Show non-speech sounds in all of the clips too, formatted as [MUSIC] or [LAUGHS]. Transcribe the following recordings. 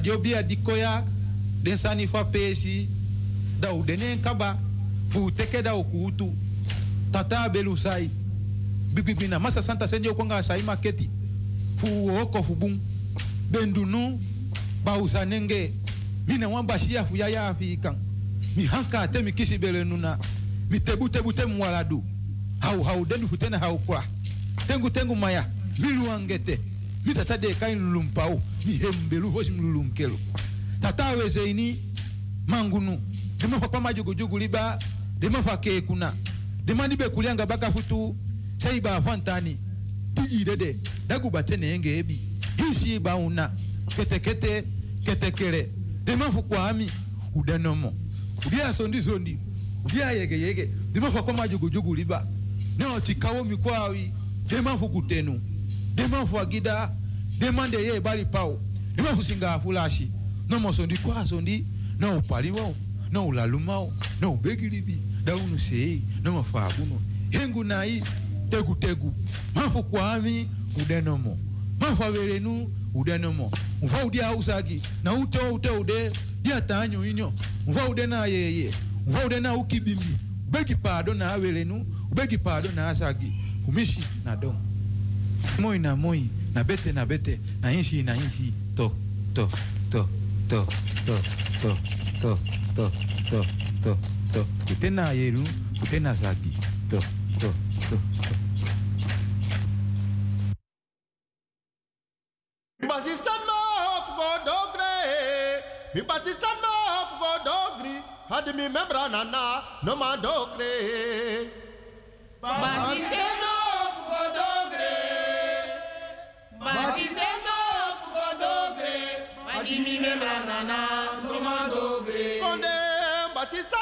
radio bia dikoya den sani fa pesi da u denen kaba fu teke da ukutu tata belu sai bibibina masa santa senjo kwanga sai maketi fu oko fu bum bendunu bausa nenge mina wamba shia fu yaya afikan mi hanka te mi kisi bele nuna mi tebu tebu te mwaladu hau hau denu fu tena hau kwa. Tengu tengu maya milu angete. Mi tata de kain lulumpau dihembelu hoshimlulu mkelo. Tatawezeini mangunu dimafa majugujugu liba dimafa kekuna dimanibe kulyanga bakafutu seiba fantani tijidede dagubate nenge ebi. Hisiba una. Ketekete ketekere dimafu kwami udanomo. Udia sondi sondi. Udia yege yege. Dimafa kwa majugujugu liba. Neo tikawo mikwawi. Dimafu kutenu dimafu agida dema de ye bali pau dema fu singa fulashi? No mo sondi kwa sondi no upaliwa no ulaluma no ubegilibi daunu sei no mafabuno hengu nai tegu tegu. Mafu kwami udenomo mafu averenu udenomo mfa udia ausagi na ute ute ude dia tanyo inyo. Mfa ude na yeye mfa ude na ukibimi ubegi pado na averenu ubegi pado na asagi kumishi na dom moi na moi na bete na bete na na to to to to to to to to to to to kutena yeru kutena zagi to to to to Basistan ma hop go dogre. Mi basistan ma hop go dogri. Had mi membra nana no ma dogre. Basistan Kimi Membrana, Comando Grey, Conde Batista.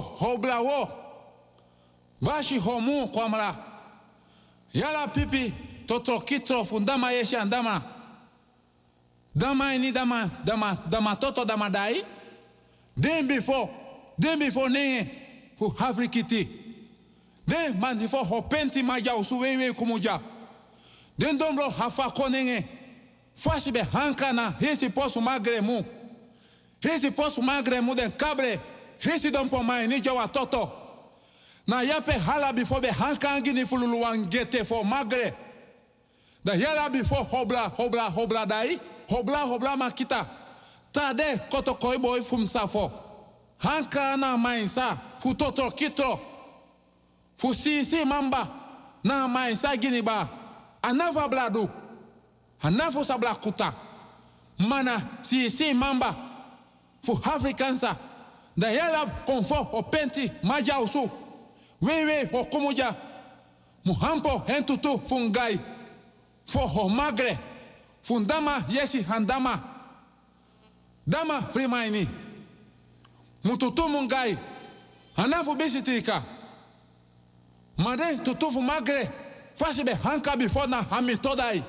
Ho hobla wo bashi homu kwamra. Yala pipi kitro fundama yeshi andama dama ini dama dama dama toto dama dai. Den before den before nenge fu havrikiti den man before ho penti maja usu wewe kumuja. Den dombro hafa konenge fashi be hankana hesi posu magre mu. Hesi posu magre mu den kabre hesi don po mai ni jawa toto. Na yape hala before be hankangi ni fululu wangete for magre. Da yala before hobla hobla hobla dai hobla hobla makita. Tade koto koi boy fum safo hanka na mainsa fu toto kitro. Fu sisi mamba na mainsa gini ba. Anava bladu anafu sabla kuta mana sisi mamba fu afrikansa da yala konfo o penti maja usu wewe o kumuja muhampo hentutu fungai fo ho magre fundama yesi handama dama frimaini mututu mungai anafu bisitika made tutu fu magre fashi be hanka before na hami todai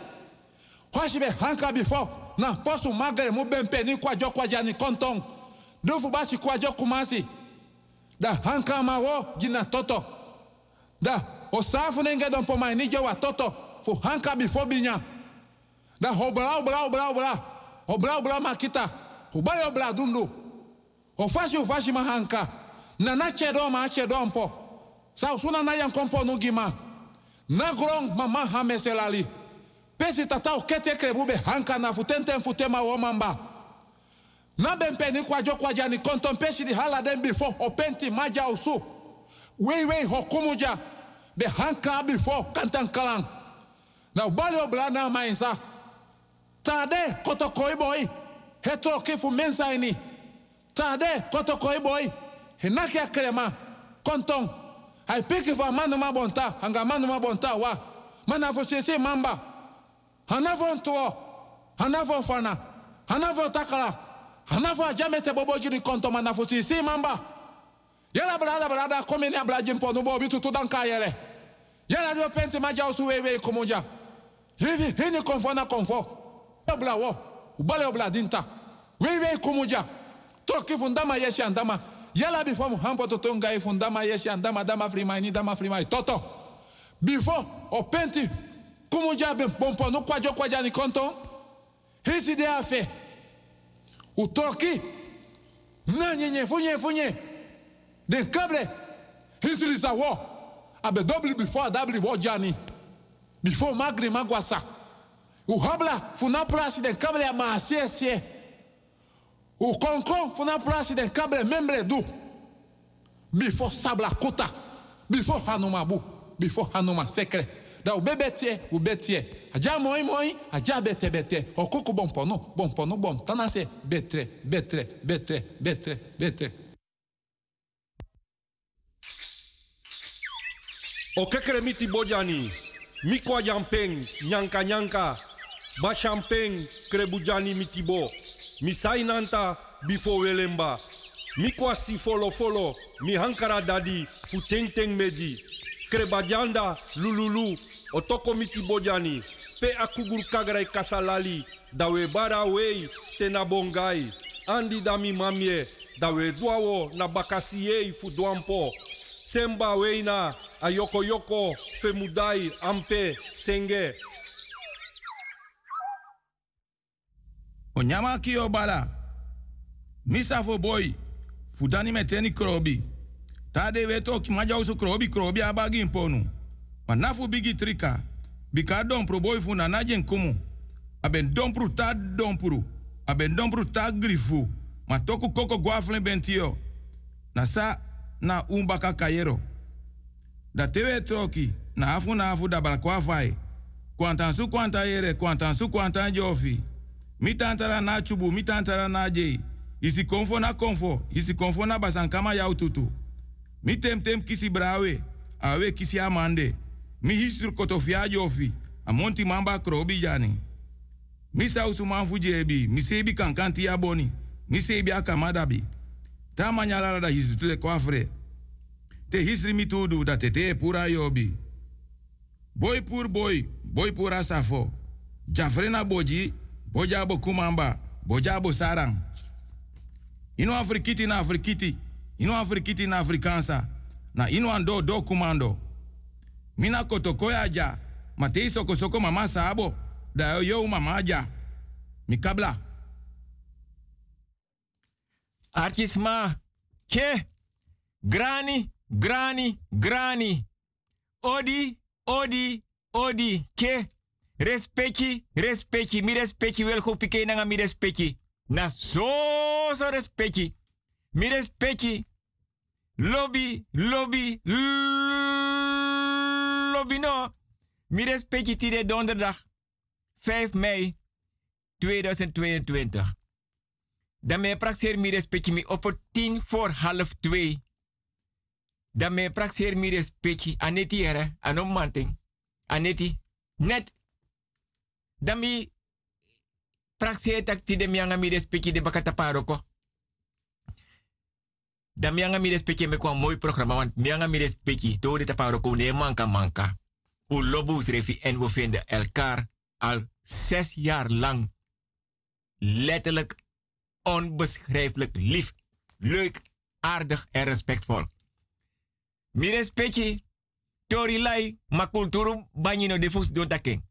fashi be hanka before na posu magre mu bempe ni kwajo kwaja ni kontong dofu basi kwajo kumasi da hanka ma wo gina toto. Da osafu nenge don po mai ni jowa toto. Fu hanka before binya da hobra obra obra obra obra obra makita ubale obra dundu ofashi ufashi mahanka na chedo ma chedo mpo. Sa usuna na yan kompo nugima na grong mama hameselali pesi tata okete krebube hanka na futenten futema womamba na bempeni kwajo kwaja ni konton pesi di hala den before openti maja usu wei wei hokumuja be hanka before kantan kalang. Na ubali obla na mainsa tade koto koi boy. Heto kifu mensa ini tade koto koi boy. Hinaki akrema konton ai piki fa manu ma bonta hanga manu ma bonta wa. Mana fo sese mamba. Hanafo ntuo hanafo fana hanafo takala hanafo ajamete bobo jiri konton mana fo sese mamba. Yala brada brada komi ni abla jimpo no bobi tutu dan kayele yala dio penti maja usu wewe kumunja hivi hini konfo na konfo. Obla wo ubale obla dinta. Wewe toki fundama yeshi andama. Yala before muhampo toto ngai fundama yeshi andama dama frimani dama frimani toto before openti kumuja be bompo no kwaja ni konto. Hisi de afe utoki? Na nyenye funye funye de kable. Hisi lisa wo. Abe double before double wo jani. Before magri magwasa. O habla funa plasi den kable ya ma sie o konkon funa plasi den kable membre du. Before sabla kota before hanuma bu before hanuma sekre da o bebe tie o betie aja moi moi aja bete bete. O koko bon pono bon pono bon tanase betre betre betre betre betre. O kekere miti bojani, mikwa yampeng, nyanka nyanka, ba champeng, krebujani mitibo, misai nanta, bifo welemba, mikwa si folo folo, mi hankara dadi, fu teng teng krebajanda, lululu, otoko miti bojani, pe akugur kagrai kasalali, dawe bara wei, tena bongai, andi dami mamie, dawe duawo na bakasiei fu duampo, semba weina, a yoko femudai, ampe, senge. Onyama kio bala. Misa fo boy. Fudani meteni krobi. Tade toki kimaja usu krobi krobi abagi imponu. Manafu bigi trika. Bika dompru boy funa najen kumu. Aben dompru ta dompru. Aben dompru ta grifu. Matoku koko guaflen bentio. Nasa na umbaka kayero. Da tewe toki Na afu na afu da barakwa fai. Kwantan su kwanta yere. Kwantan su kwanta jofi. Mi tantara na chubu, mi tantara na jei. Isi konfo na konfo, isi konfo na basankama ya ututu. Mi tem tem kisi brawe, awe kisi amande. Mi hisur kotofia jofi, amonti mamba krobi jani. Mi sausu manfu jebi, mi sebi kankanti aboni, boni, mi sebi akamadabi. Ta manyala da hisu tule kwafre. Te hisri mi tudu da tete te pura yobi. Boy pur boy, boy pura safo. Jafrena boji, boja bo kumamba, boja bo sarang. Ino afrikiti na afrikiti, ino afrikiti na afrikansa. Na ino ando do kumando. Mina kotokoya ja, ma te soko mama sabo, da yo mama ja. Mi kabla. Artisma, ke, grani, grani, grani. Odi, odi, odi, ke. Respecti, respecti, mi respecti wel go pike nanga mi respecti. Na so so respecti. Mi respecti. Lobby, lobby, lobby no. Mi respecti tide donderdag 5 mei 2022. Dan me praxeer mi respecti mi op 10 voor half 2. Dan me praxeer mi respecti aneti ere, anom net. Dan mi praxeer tak ti de mianga mi respecti de bakata paroko. Dan mianga mi respecti me kwa mooi programma, want mianga mi respecti to de taparoko ne manka manka. U lobus refi en we vinden elkaar al zes jaar lang letterlijk onbeschrijfelijk lief, leuk, aardig en respectvol. Mi respecti, tori lai, ma kulturu banyino de fus don taking.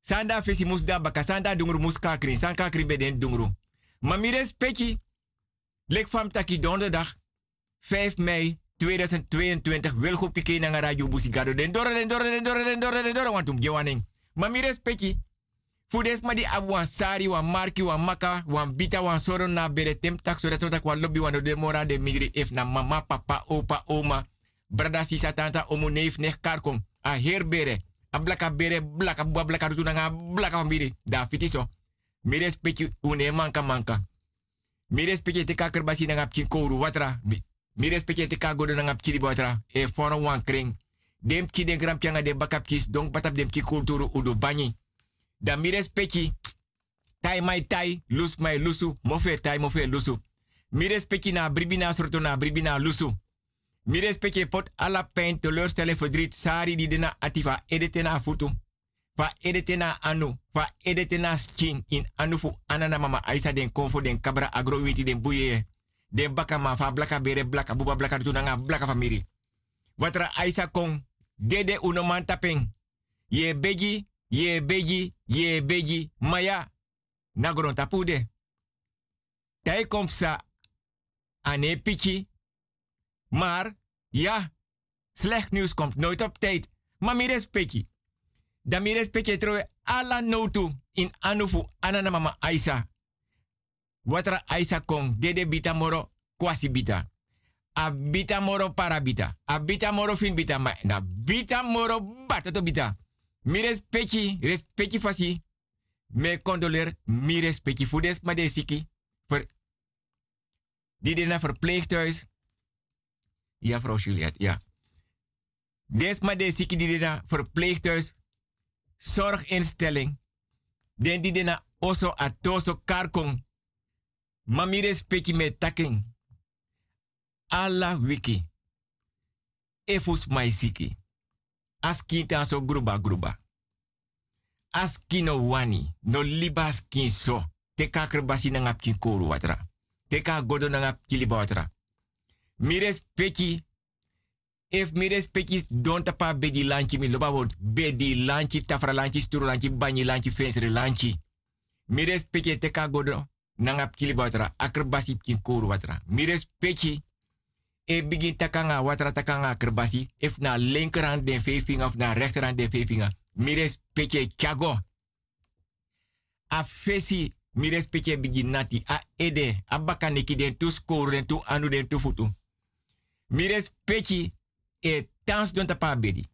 Sanda fesi musda baka, sanda dungru mus kakri, san kakri beden dungru. Ma mi respecti, lek fam taki donderdag, 5 mei 2022, wil goed pike na radio busigado. Den dore, den dore, den dore, den dore, den dore, want um gewaning. Ma mi respecti, Fudes ma di abu wan sari, wan marki, wan maka, wan bita, wan soro na bere tem tak so dat tak wan lobby wan de mora de migri if na mama, papa, opa, oma, brada, sisa, tanta, omu, neef, nech, karkom, a heer bere, a blaka bere, blaka bua, blaka rutu nga, blaka van da fiti so. Mi une manka manka. Mi respecti te kaker basi nga pkin kouru watra. Mi, respecti te kagodo nga pkiri watra. E fono wan kring. Dem ki gram pianga de bakap kis, donc patap dem ki kulturu udo banyi. Da mi tai mai tai, lus mai lusu, mofe tai mofe lusu. Mi respecti na bribina sorto na bribina lusu. Mi respecti pot alla pijn, teleurstelling, verdriet, sari di dena atifa edetena futu. Fa edetena anu, fa edetena skin in anu fu anana mama aisa den konfo den kabra agro den buye. Den baka ma fa blaka bere blaka buba blaka tunanga blaka famiri. Watra aisa kong, dede uno man tapeng. Ye begi, ye begi, ye begi, maya, nagron tapude. Tai komsa ane piki, maar ja, slecht nieuws komt nooit op tijd. Maar mi respecti. Dan mi respecti troe ala notu in anufu anana mama Aisa. Watra Aisa kong dede bita moro kwasi bita. A bita moro para bita. A bita moro fin bita ma na bita moro batato bita. Mi respecti, respecti fasi. Me condoleer, mi respecti fudes ma de siki. Ver, die. Ja, vrouw Juliette, ja. Des ma de siki die de na verpleeghuis. Zorginstelling. Den die de na oso atoso karkong. Ma mi respecti me taking. Alla wiki. Efus mai siki. Aski ta so gruba gruba. Aski no wani. No liba aski so. Teka kerbasi na ngap kin koru watra. Teka godo na ngap kiliba watra. Mires peki. If mires peki don tapa bedi lanchi mi loba. Bedi lanchi, tafra lanchi, sturu lanchi, banyi lanchi, fensere lanchi. Mires peki teka godo na ngap kiliba watra. Koru watra. Mires peki e begin takanga watra takanga kerbasi if na linkerhand den veevinger of na rechterhand den veevinger mires peke chago a fesi mires peke begin nati a ede a den tu score den tu anu den tu futu mires peki e tans don tapa bedi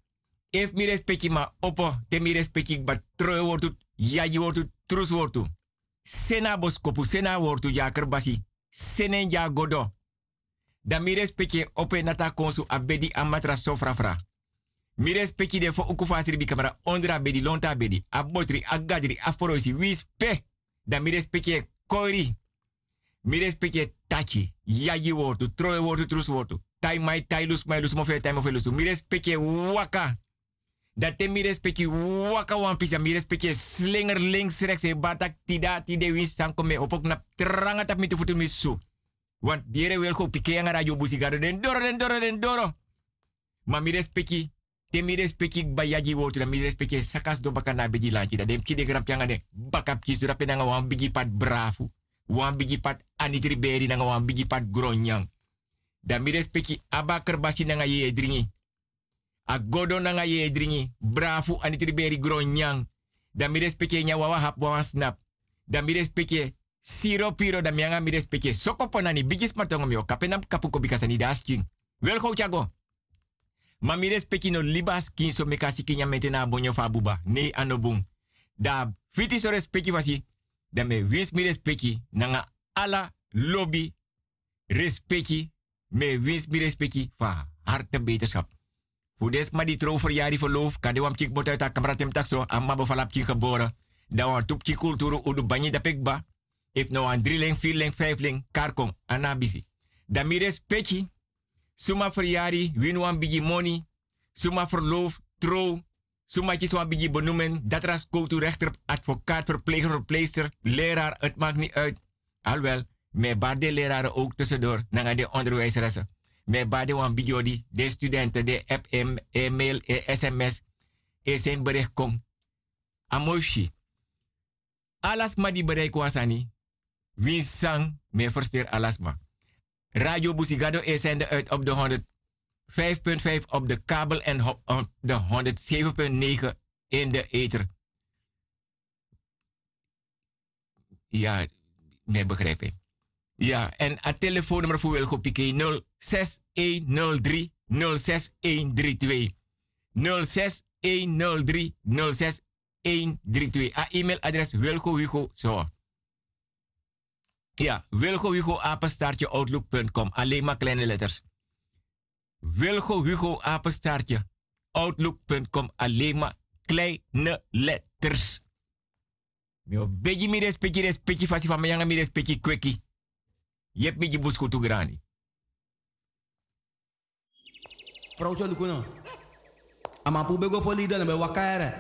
if mires peki ma opo te mires peki ba troe wortu wortu sena boskopu sena wortu ya kerbasi senen ya godo da mi respecte ope nata konsu abedi amatra sofrafra. Mi respecte de fo uku fasiri bi kamera ondra bedi lonta bedi. Abotri, agadri, aforosi, wispe. Da mi respecte kori. Mi respecte. Ja je woord, troe woord, trus woord. Tai mai tai lus mai lus mo fe tai mo fe lus. Waka. Dat te mi respecte waka wan pisa. Mi respecte slinger links rechts. E batak tida tide win san kome opok na tranga tap mi te futu mi su. Want biere wil go pike yang radio busigado den doro den doro den doro. Ma mi respecte te mi respecte ba yaji woord. Mi respecte sakas do bakana beji lanchi. Dat dem kide grap yang ane bakap kisu rapi nanga wan bigi pat brafu wan bigi pat anitri beri nanga wan bigi pat gronyang. Da mi respecti aba kerbasi nanga ye dringi. A godo nanga ye dringi. Beri gronyang. Da mi respecti nya wawa hap wawa snap. Da mi siro piro da mi soko ponani bigis matongo mio kapenam kapuko bikasani dasking. Wel go chago. Ma no libas kin so mekasi kinya metena bonyo fabuba. Ne anobung. Da fiti so respecti wasi dan me wins mi respecti nanga ala lobby respecti me wins mi respecti va harte beterschap. Hoe des ma die trouw verjari verloof, kan de wam kik bot uit a kamera tem takso, amma bevalap kik geboren. Dan wan tup kik kulturu udu banyi da pekba. If no an drilling, vierling, vijfling, karkong, anabisi. Dan mi respecti, suma verjari, win wan bigi money, suma verloof, trouw, Sumatjes wat bigi benoemen, dat ras to rechter, advocaat, verpleger, verpleegster, leraar, het maakt niet uit. Alwel, met bade leraren ook tussendoor, naar de onderwijzeressen. Met bade wan de studenten, de app, e-mail, sms, e zijn bericht kom. Amoshi. Alas ma di bereik wasani. Wie sang, me versteer alas ma. Radio Busigado is zende uit op de 100. 5.5 op de kabel en op de 107.9 in de ether. Ja, nee, begrijp. Ja, en het telefoonnummer voor Wilgo Piqué 06103 06132. 06103 06132. A e-mailadres Wilgo Hugo zo. Ja, Wilgo Hugo apenstaartje outlook.com. Alleen maar kleine letters. Wilgo Hugo apenstaartje. Outlook.com alleen maar kleine letters. Mio begi mi respecti respecti fasi van mayanga mi respecti kweki. Yep mi jibus kutu grani. Vrouwtje Lukuno. Ama pu bego fo leader na be wakare.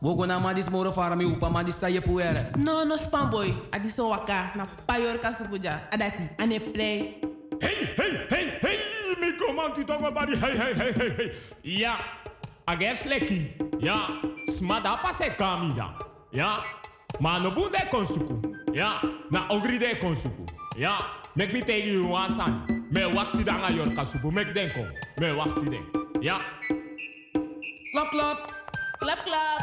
Wogo na ma dis moro fara mi upa ma dis saye puere. No no spam boy. Adiso waka na payor kasupuja. Adati ane play. Hey hey hey hey mi command tu tonga bari hey hey hey hey hey. Ja. Ages leki. Ja. Smada pase kami ja. Ja. Ma no bunde konsuku. Ja. Na ogri de konsuku. Ja. Mek mi tegi you wasan. Me wakti danga yor kasupu. Mek denko. Me wakti den. Ja. Klap klap. Klap klap.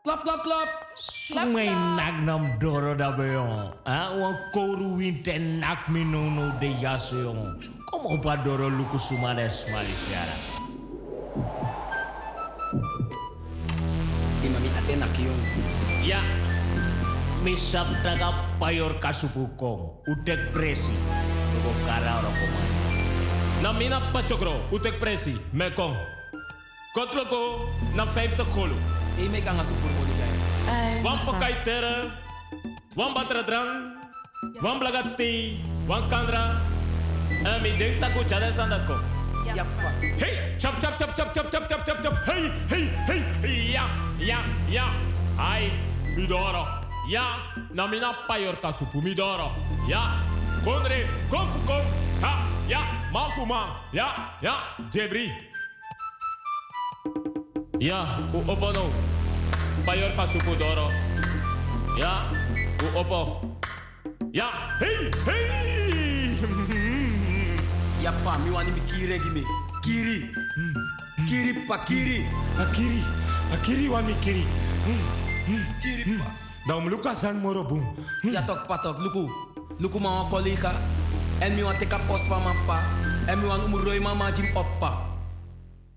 Klap klap klap. Sumay nagnam doro da beyon. Ah, wan koru winte nak mi no no de yaso yon. Kom op a doro luku sumades malisiara. Imami ate nak yon. Ya. Misap taga payor kasupukong. Utek presi. Tuko kara ora komay. Na mina pachokro. Utek presi. Mekong. Kotloko. Na 50 golo. E me kan asu voor moni gay. Wan pakai tere. Wan batra drang. Wan blagati. Wan kandra. En mi denk taku chade sandat ko. Yappa. Hey, chop chop chop chop chop chop chop chop chop. Hey, hey, hey. Ja, ja, ja. Ai, midoro. Ya, namina payorka supumidoro. Ya, konre, konfukom. Ha, ya, mafuma. Ya, ya, jebri. Ya, u opono. Payorka supudoro. Ya, u opo. Ya, hey, hey. [LAUGHS] ya pa, mi wani mi kiri gimi. Kiri. Kiri pa kiri. Akiri. Akiri wani kiri. Hmm. Dan luka san moro boom. Ja tok patok, luku. Luku ma wan collega. En mi wan teka post van mijn pa. En mi wan umuroi mama jim oppa.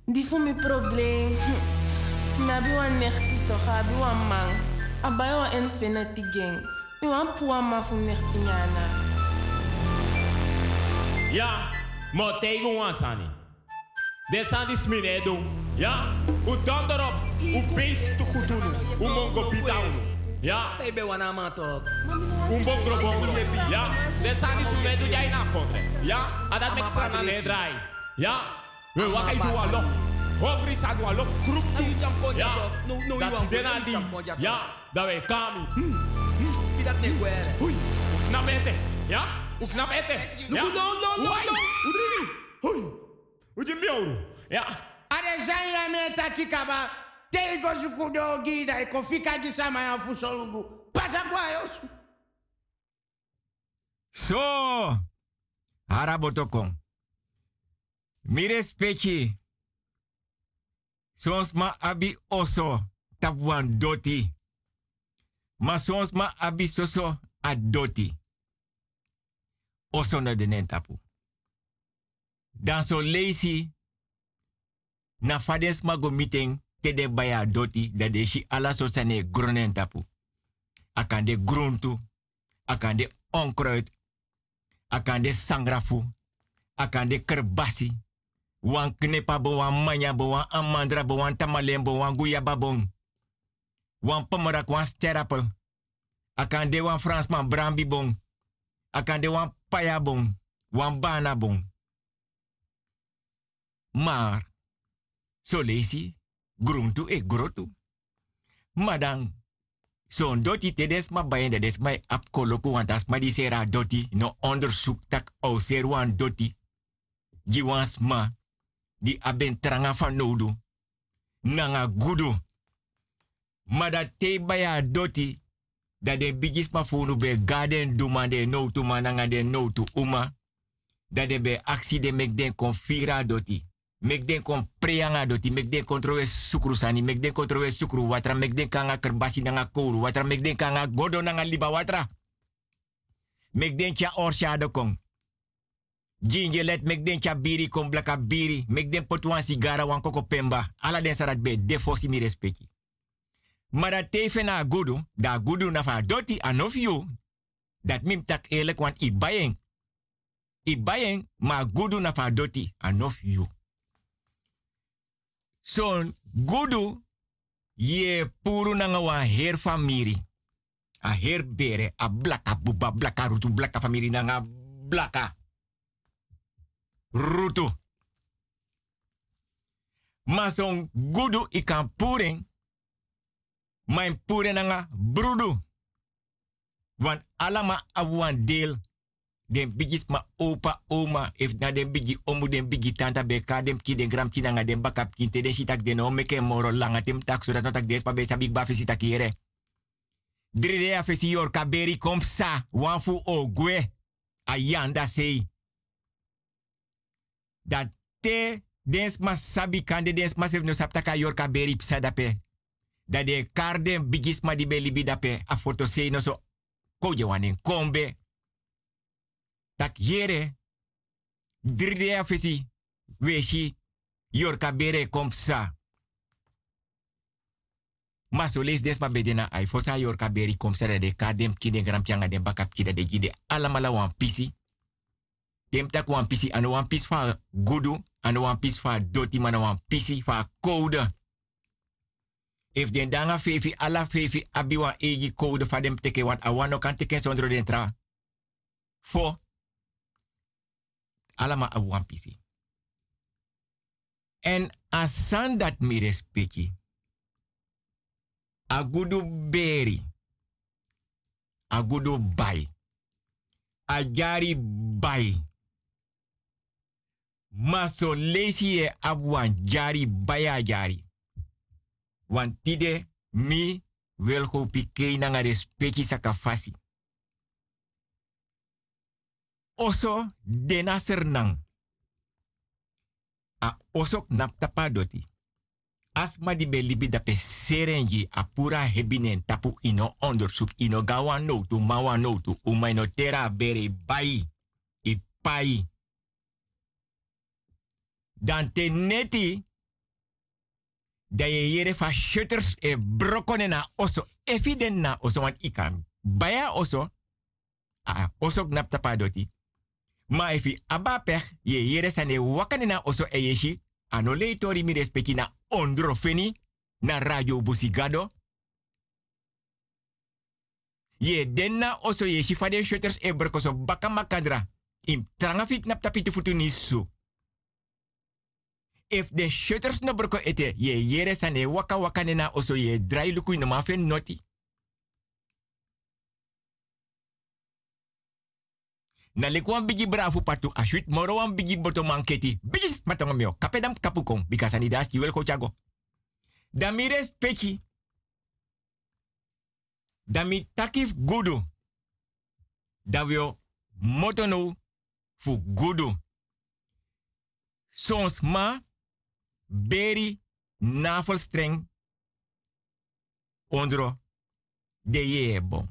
Die voor mijn probleem. Nabi wan nechti toch, abi wan man. Abai wan infinity gang. Mi wan puwa ma fu nechti nyana. Ja, maar tegen ons sani. De sani sminedo. Ja, u dan erop. U beest te goed doen. U mongo pitao. Ja. Baby, wana man toch. Un bongro bongro. Ja. De sani su me du jij na kontre. Ja. Adat mek sana ne drai. Ja. We wa kai du alo. Hongri sa du alo kruk tu. Ja. Dat dena di. Ja. Da we kami. Pidat ne kwere. Ui. Uknap ete. Ja. Uknap ete. Ja. No, no, no, no, Wai. no. Udri. Hui. Uje miauru. Ja. Are zanya me takikaba. Tego zukudo gida e kofika di sama ya fusolugu. Pasa kwa yos. So, harabotokong. Mire spechi. Sons ma abi oso tapuan doti. Ma sons ma abi soso a doti. Oso no denen tapu. Dan so lazy. Na fades ma go meeting te de baya doti. Da de ala so sane gronen tapu. Akan de gruntu. Akan de onkruid akan de sangrafu, kerbasi, wan knepa bo wan manya bo amandra bo wan tamalen bo wan guyaba bon, wan pomerak wan sterapel, Fransman brambi bon, akan de wan paya bon, wan bana bon. Maar, so lesi, gruntu e grotu. Madang, Zo'n doti tedes ma bayen de des mai ap koloku want ma sera doti no onderzoek tak au ser wan doti. Gi sma di aben tranga nodu. Nanga gudu. Ma da te baya doti da de bigis ma funu be garden duma de no tu mananga de no tu uma. Da de be aksi de mek den kon fira doti. Mek den kon preanga doti, mek den kontrowe sukru sani, mek kontrowe sukru watra, mek den kanga kerbasi nanga kouru, watra mek kanga godo nanga liba watra. Mek den kya orsha de kong. Ginje let mek den kya biri kom blaka biri, mek den pot wan sigara wan koko pemba, ala den sarat be defosi mi respecti. Maar dat na gudu, da gudu na fa doti anof you, dat mim tak eerlijk wan i bayeng. I ma gudu na fa doti anof you. Son gudu ye puru nanga wa her famiri. A her bere, a blaka buba, blaka rutu, blaka famiri nanga blaka. Rutu. Ma son gudu ikan puring. Mijn puring nanga brudu. Want alama awan deel den bigis ma opa oma. If na den bigi omu den bigi tanta be ka ki den gram ki den bakap ki te den shitak den meke moro langa tem tak so dat no tak pa be sa big fesi takire dride a fesi kom sa wanfu o gwe. Ayanda sei. Dat te dens ma sabi kande dens no saptaka yor kaberi psa dape dat de kar den bigis ma di be a sei no so koje wanen kombe tak yere dride a fesi weshi yorka bere kom sa. Ma so les des ma bedena ay fosa yorka beri kom sa de kadem kide gram pianga de bakap kide de gide alamala wan pisi dem tak wan pisi ano wan pis fa gudu ano wan fa doti mana wan pisi fa code if den danga fefi ala fefi abi wan egi code fa dem teke wat awano kan teke sondro den tra. Fo alama wan pisi. En asan dat mi respecti. Agudu beri. Agudu bai. Ajari bai. Maso lesi e abuan jari baya jari. Want tide mi wil go pike nanga respecti sakafasi. Oso dena sernang. A osok nap tapa doti. Asma di be libi dape serenji a pura hebinen tapu ino onderzoek ino gawa notu mawa notu uma ino tera bere bai i pai. Dan te neti da ye yere fa shutters e brokone na oso efiden na oso want ikan baya oso a osok nap tapa doti. Ma efi aba pech, ye yere sane wakane na oso eyeshi, ano le tori mi respecti na na radio busigado. Ye denna oso ye shifa de shutters e berkoso baka makadra. In tranga fit nap tapiti futu nisu. If de shutters no berko ete ye yere sane waka waka nena oso ye dry luku no mafen noti. Na leku wan bigi brafu patu ashwit moro wan bigi boto manketi. Bigis matongo mio. Kapedam kapukong. Because anidas ki wel kochago. Damires pechi. Dami takif gudu. Davio motono fu gudu. Sons ma beri navelstreng ondro de bon.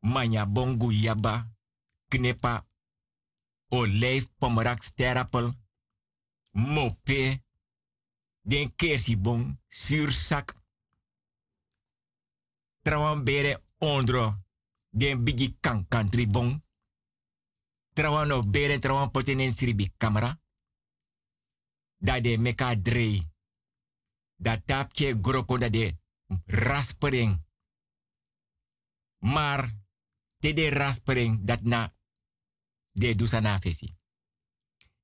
Manya bongu yaba knepa olijf pomerak sterapel mope den kersibon zuurzak trawan bere ondro den bigi kan country bon trawan no bere trawan potenen sribi camera da de meka drei da tapje groko de raspering maar te de raspering dat na de dusana fesi.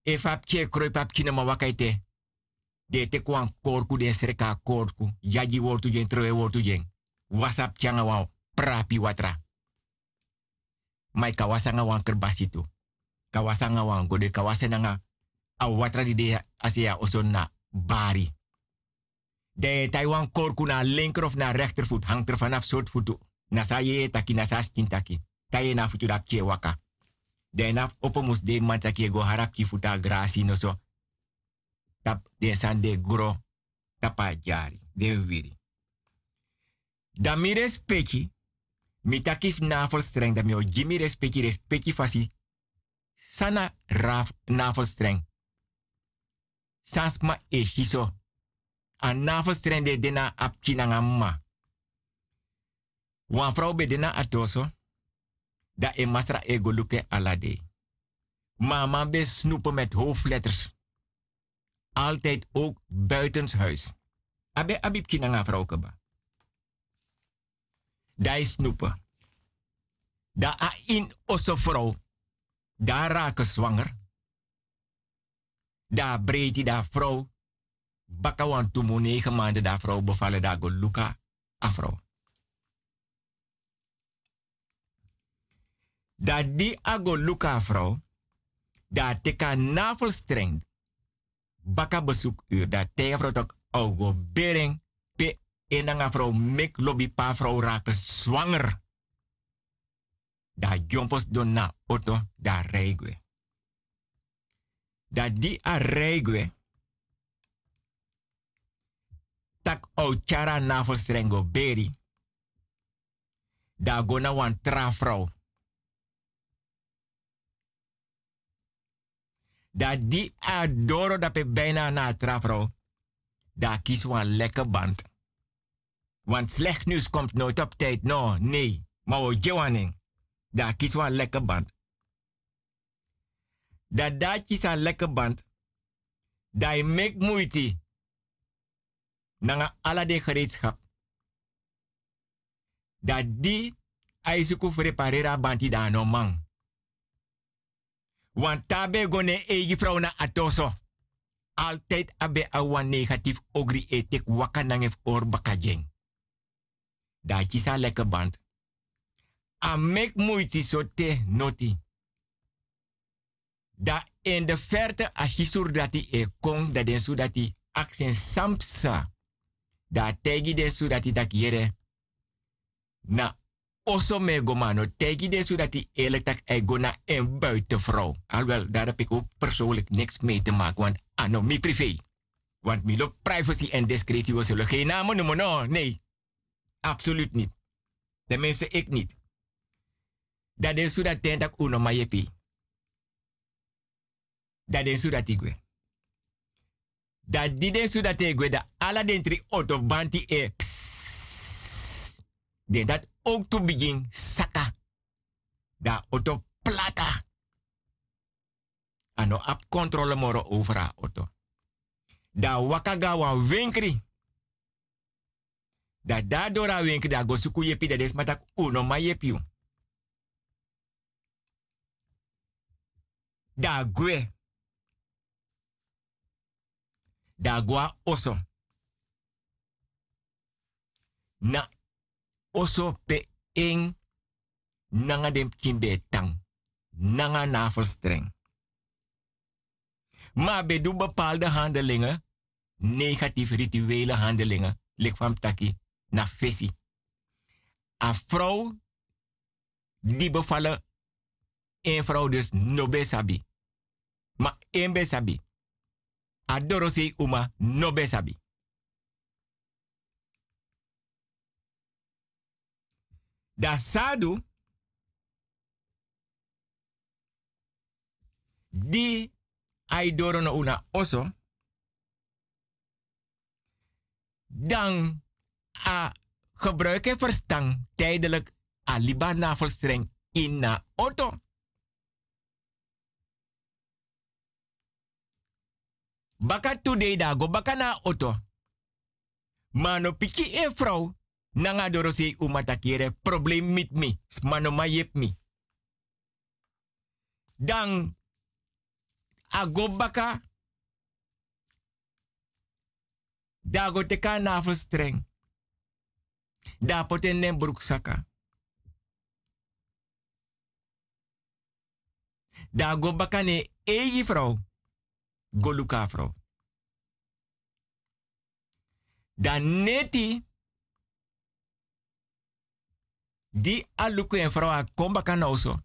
E fap kroi pap wakaite. De te kwan korku de sreka korku. Yaji wortu jen trowe wortu jen. Wasap changa wan prapi watra. Mai kawasanga wan kerbasitu. Kawasanga wan gode kawasanga nga. A watra di de asia oson na bari. De Taiwan korku na linker of na rechtervoet hangt er vanaf soort voetu. Nasa ye taki nasa stin taki. Taye na futu dap kie waka. De na opo de manta kie go harap ki futa grasi no so. Tap de san de gro tapa jari. De wiri. Da mi respecti, mi takif navelstreng, da mi o jimi respecti, fasi, sana raf navelstreng. Sansma e shiso. A navelstreng de dena apki na ma. Wan dena atoso, da e masra e goluke alade. Mama be snoepen met hoofdletters. Altijd ook buitenshuis. Abe abib kinanga vrouw keba. Da is snoepen. Da a in osso vrouw. Da raken zwanger. Da breedte da vrouw. Bakawan tumu negen maanden da vrouw bevallen da goluka a vrouw. Dat die ago luka vrouw, dat teka navelstreng, baka uur, dat tegen vrouw toch ogo bering, pe enanga vrouw mek lobby pa vrouw raken zwanger. Da jompos don na auto, da reigwe. Dat die a reigwe, tak o chara navelstrengo beri, da gona wan tra vrouw. Dat die adoro dat pe bijna na trafro. Daar kies een lekker band. Want slecht nieuws komt nooit op tijd. No, nee. Maar we jewaning. Daar kies een lekker band. Dat daar kies een lekker band. Dat je make moeite. Nanga alle de gereedschap. Dat die aisuku reparera banti daar no man. Want tabe gone egi vrouw na atoso. Altijd abe awan negatief ogri etek waka nangef or bakajeng. Da kisa lekker band. A mek so te noti. Da in de verte dati e kong da den dati aksen sampsa. Da tegi den tak yere. Na oso me gomano tegi de zodat die eerlijk tak e gona en buitenvrouw. Alhoewel, daar heb ik ook persoonlijk niks mee te maken, want ano, mi privé. Want mi lo privacy en discretie, we zullen geen namen noemen, no, nee. Absoluut niet. Tenminste, ik niet. Dat is zodat ten tak uno ma yepi. Dat is zodat ik we. Dat die den zodat ik we, dat alle den auto banti e Den dat ook to begin saka. Da auto plata. Ano ap controle moro over auto. Da wakaga wa winkri. Da da dora wenke da go suku yepi da des matak uno ma yepi. Da gwe. Da gwa oso. Na oso pe eng nanga dem kimbe tang. Nanga navelstreng. Maar bij doen bepaalde handelingen, negatieve rituele handelingen, lik van taki, na fesi. Een vrouw die bevallen, een vrouw dus no besabi. Maar een besabi. Adoro se uma no besabi. Da sadu, di ai doro no una oso, dan a gebruiken verstang tijdelijk a liba navelstreng in na auto. Baka today da go baka na auto. Mano piki e vrouw nanga doro se umatakere probleem mit mi, smano ma yep mi. Dan a go baka da go teka navelstreng. Da poten nem broeksaka. Da go baka ne eji vrouw. Go luka vrouw. Da neti di aluku en vrouw a kombaka nou so.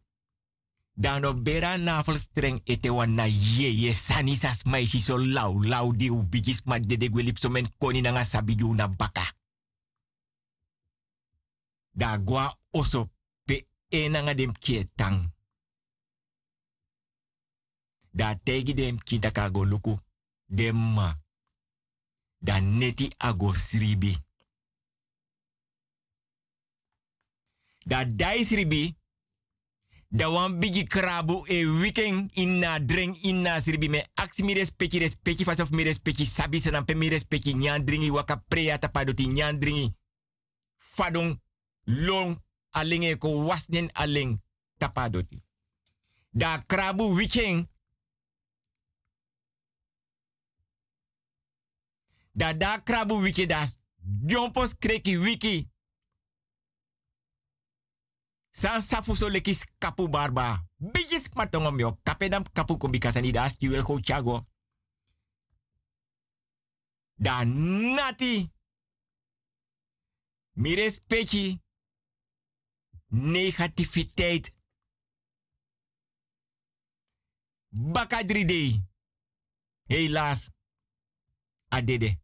Dan op bera navelstreng ete na ye ye sani sas meisje so lau lau di u bigis ma de de gwelip so men koni na nga sabi yu na baka. Da gwa oso pe ena nga dem kietang. Da tegi dem kitaka go luku dem. Da neti ago sribi. Da dai sribi da wan bigi krabu e weekend inna drink inna sirbi me aksi mi respecti respecti fasof mi respecti sabi senam pe mi respecti. Nyan dringi waka prea tapadoti nyan dringi. Fadong long alinge ko wasnen aling tapadoti da krabu weekend da da krabu wiki da jompos kreki wiki San safu lekis kapu barba. Bigis matongom yo. Kapedam kapu kombikasani da asti wel go chago. Da nati. Mi respecti. Negativiteit. Baka 3D. Helaas. Adede.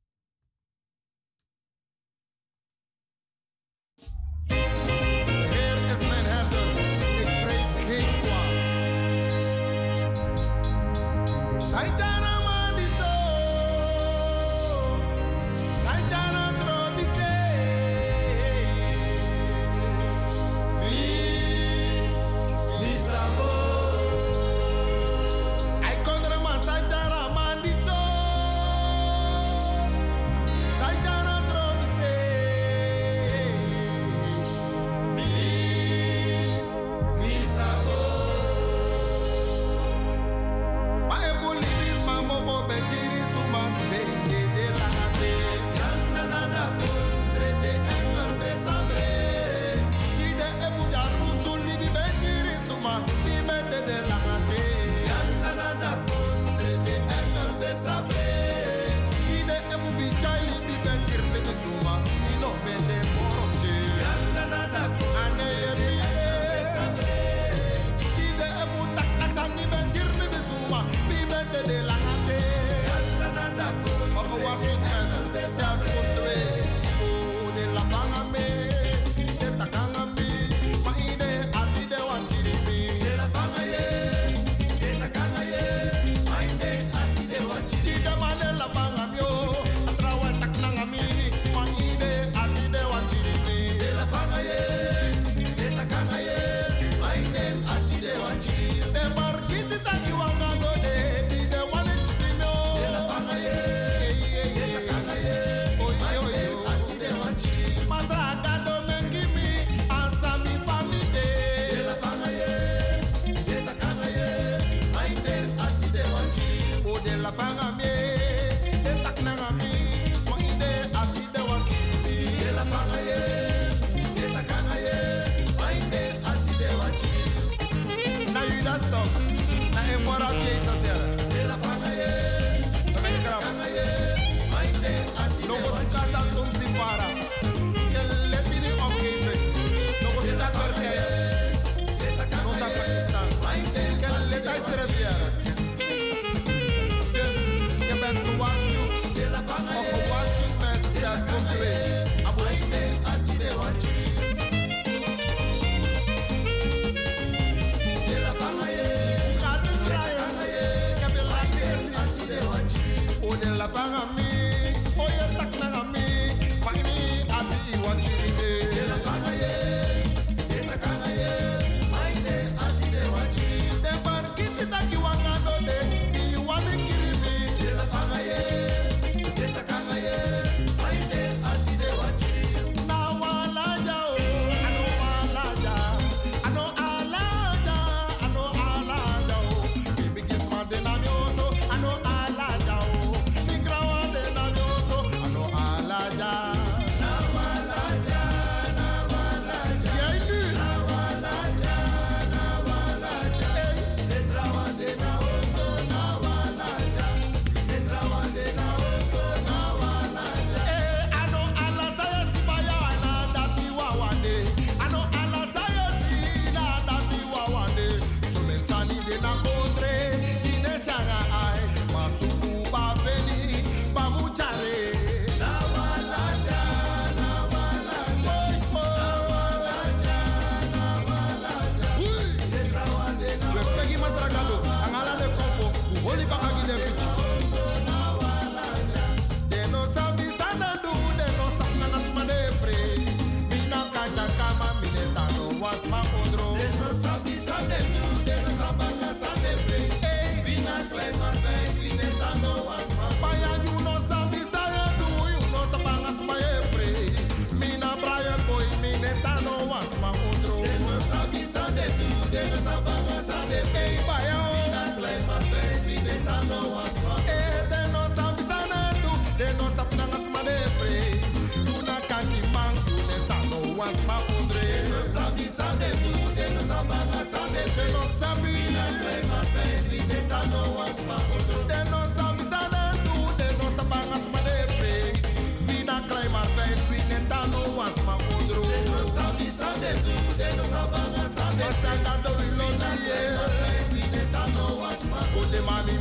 Mama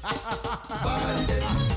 [LAUGHS] Puneo,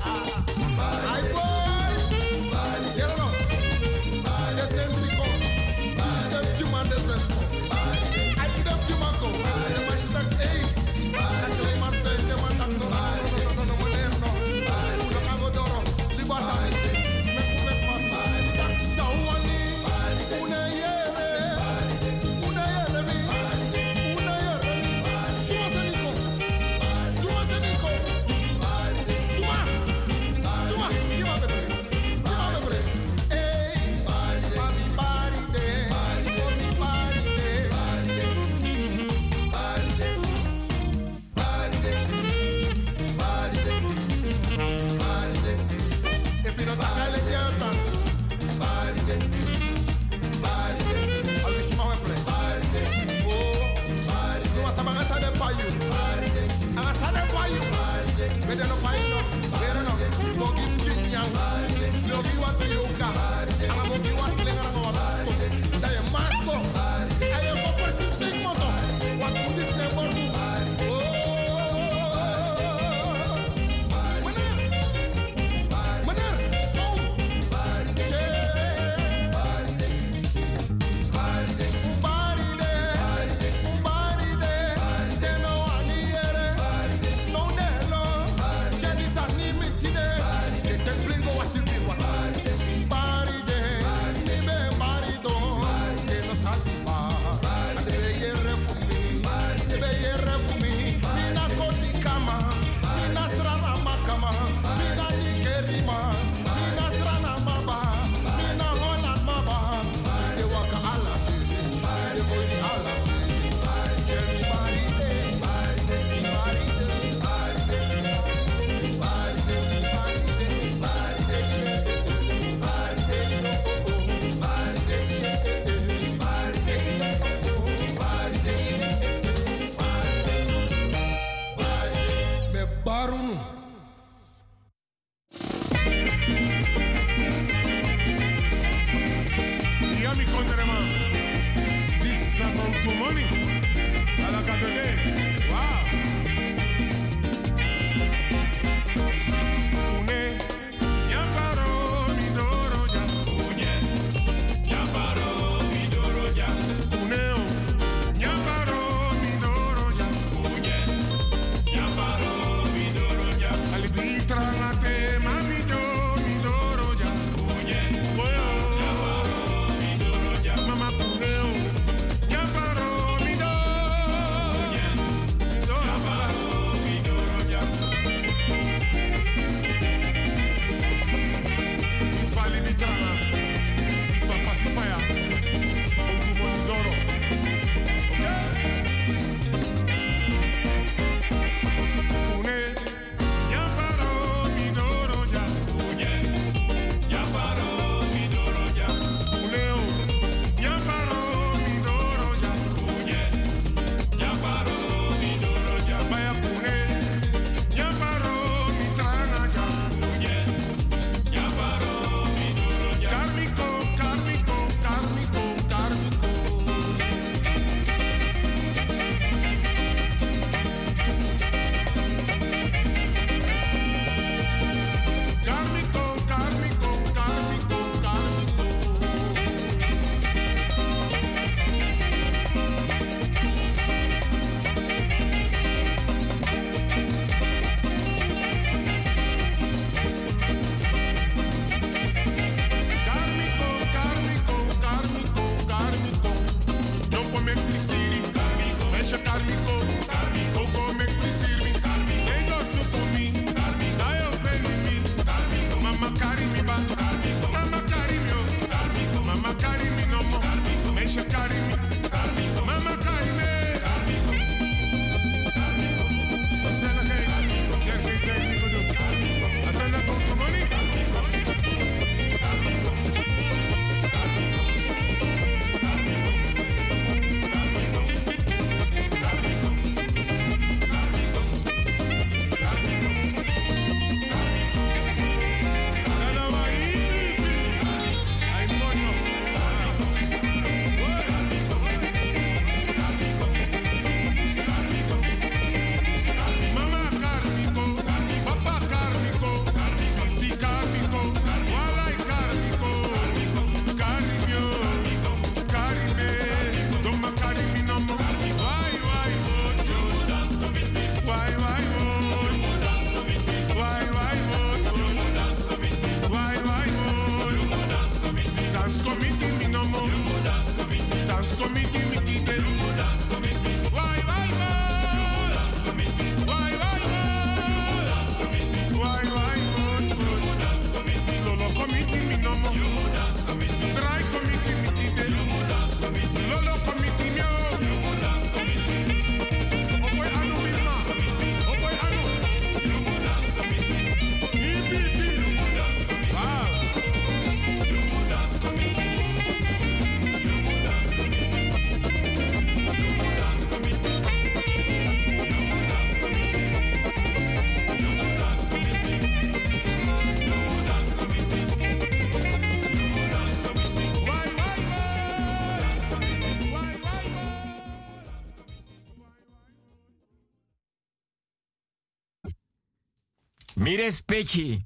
Mi respecti.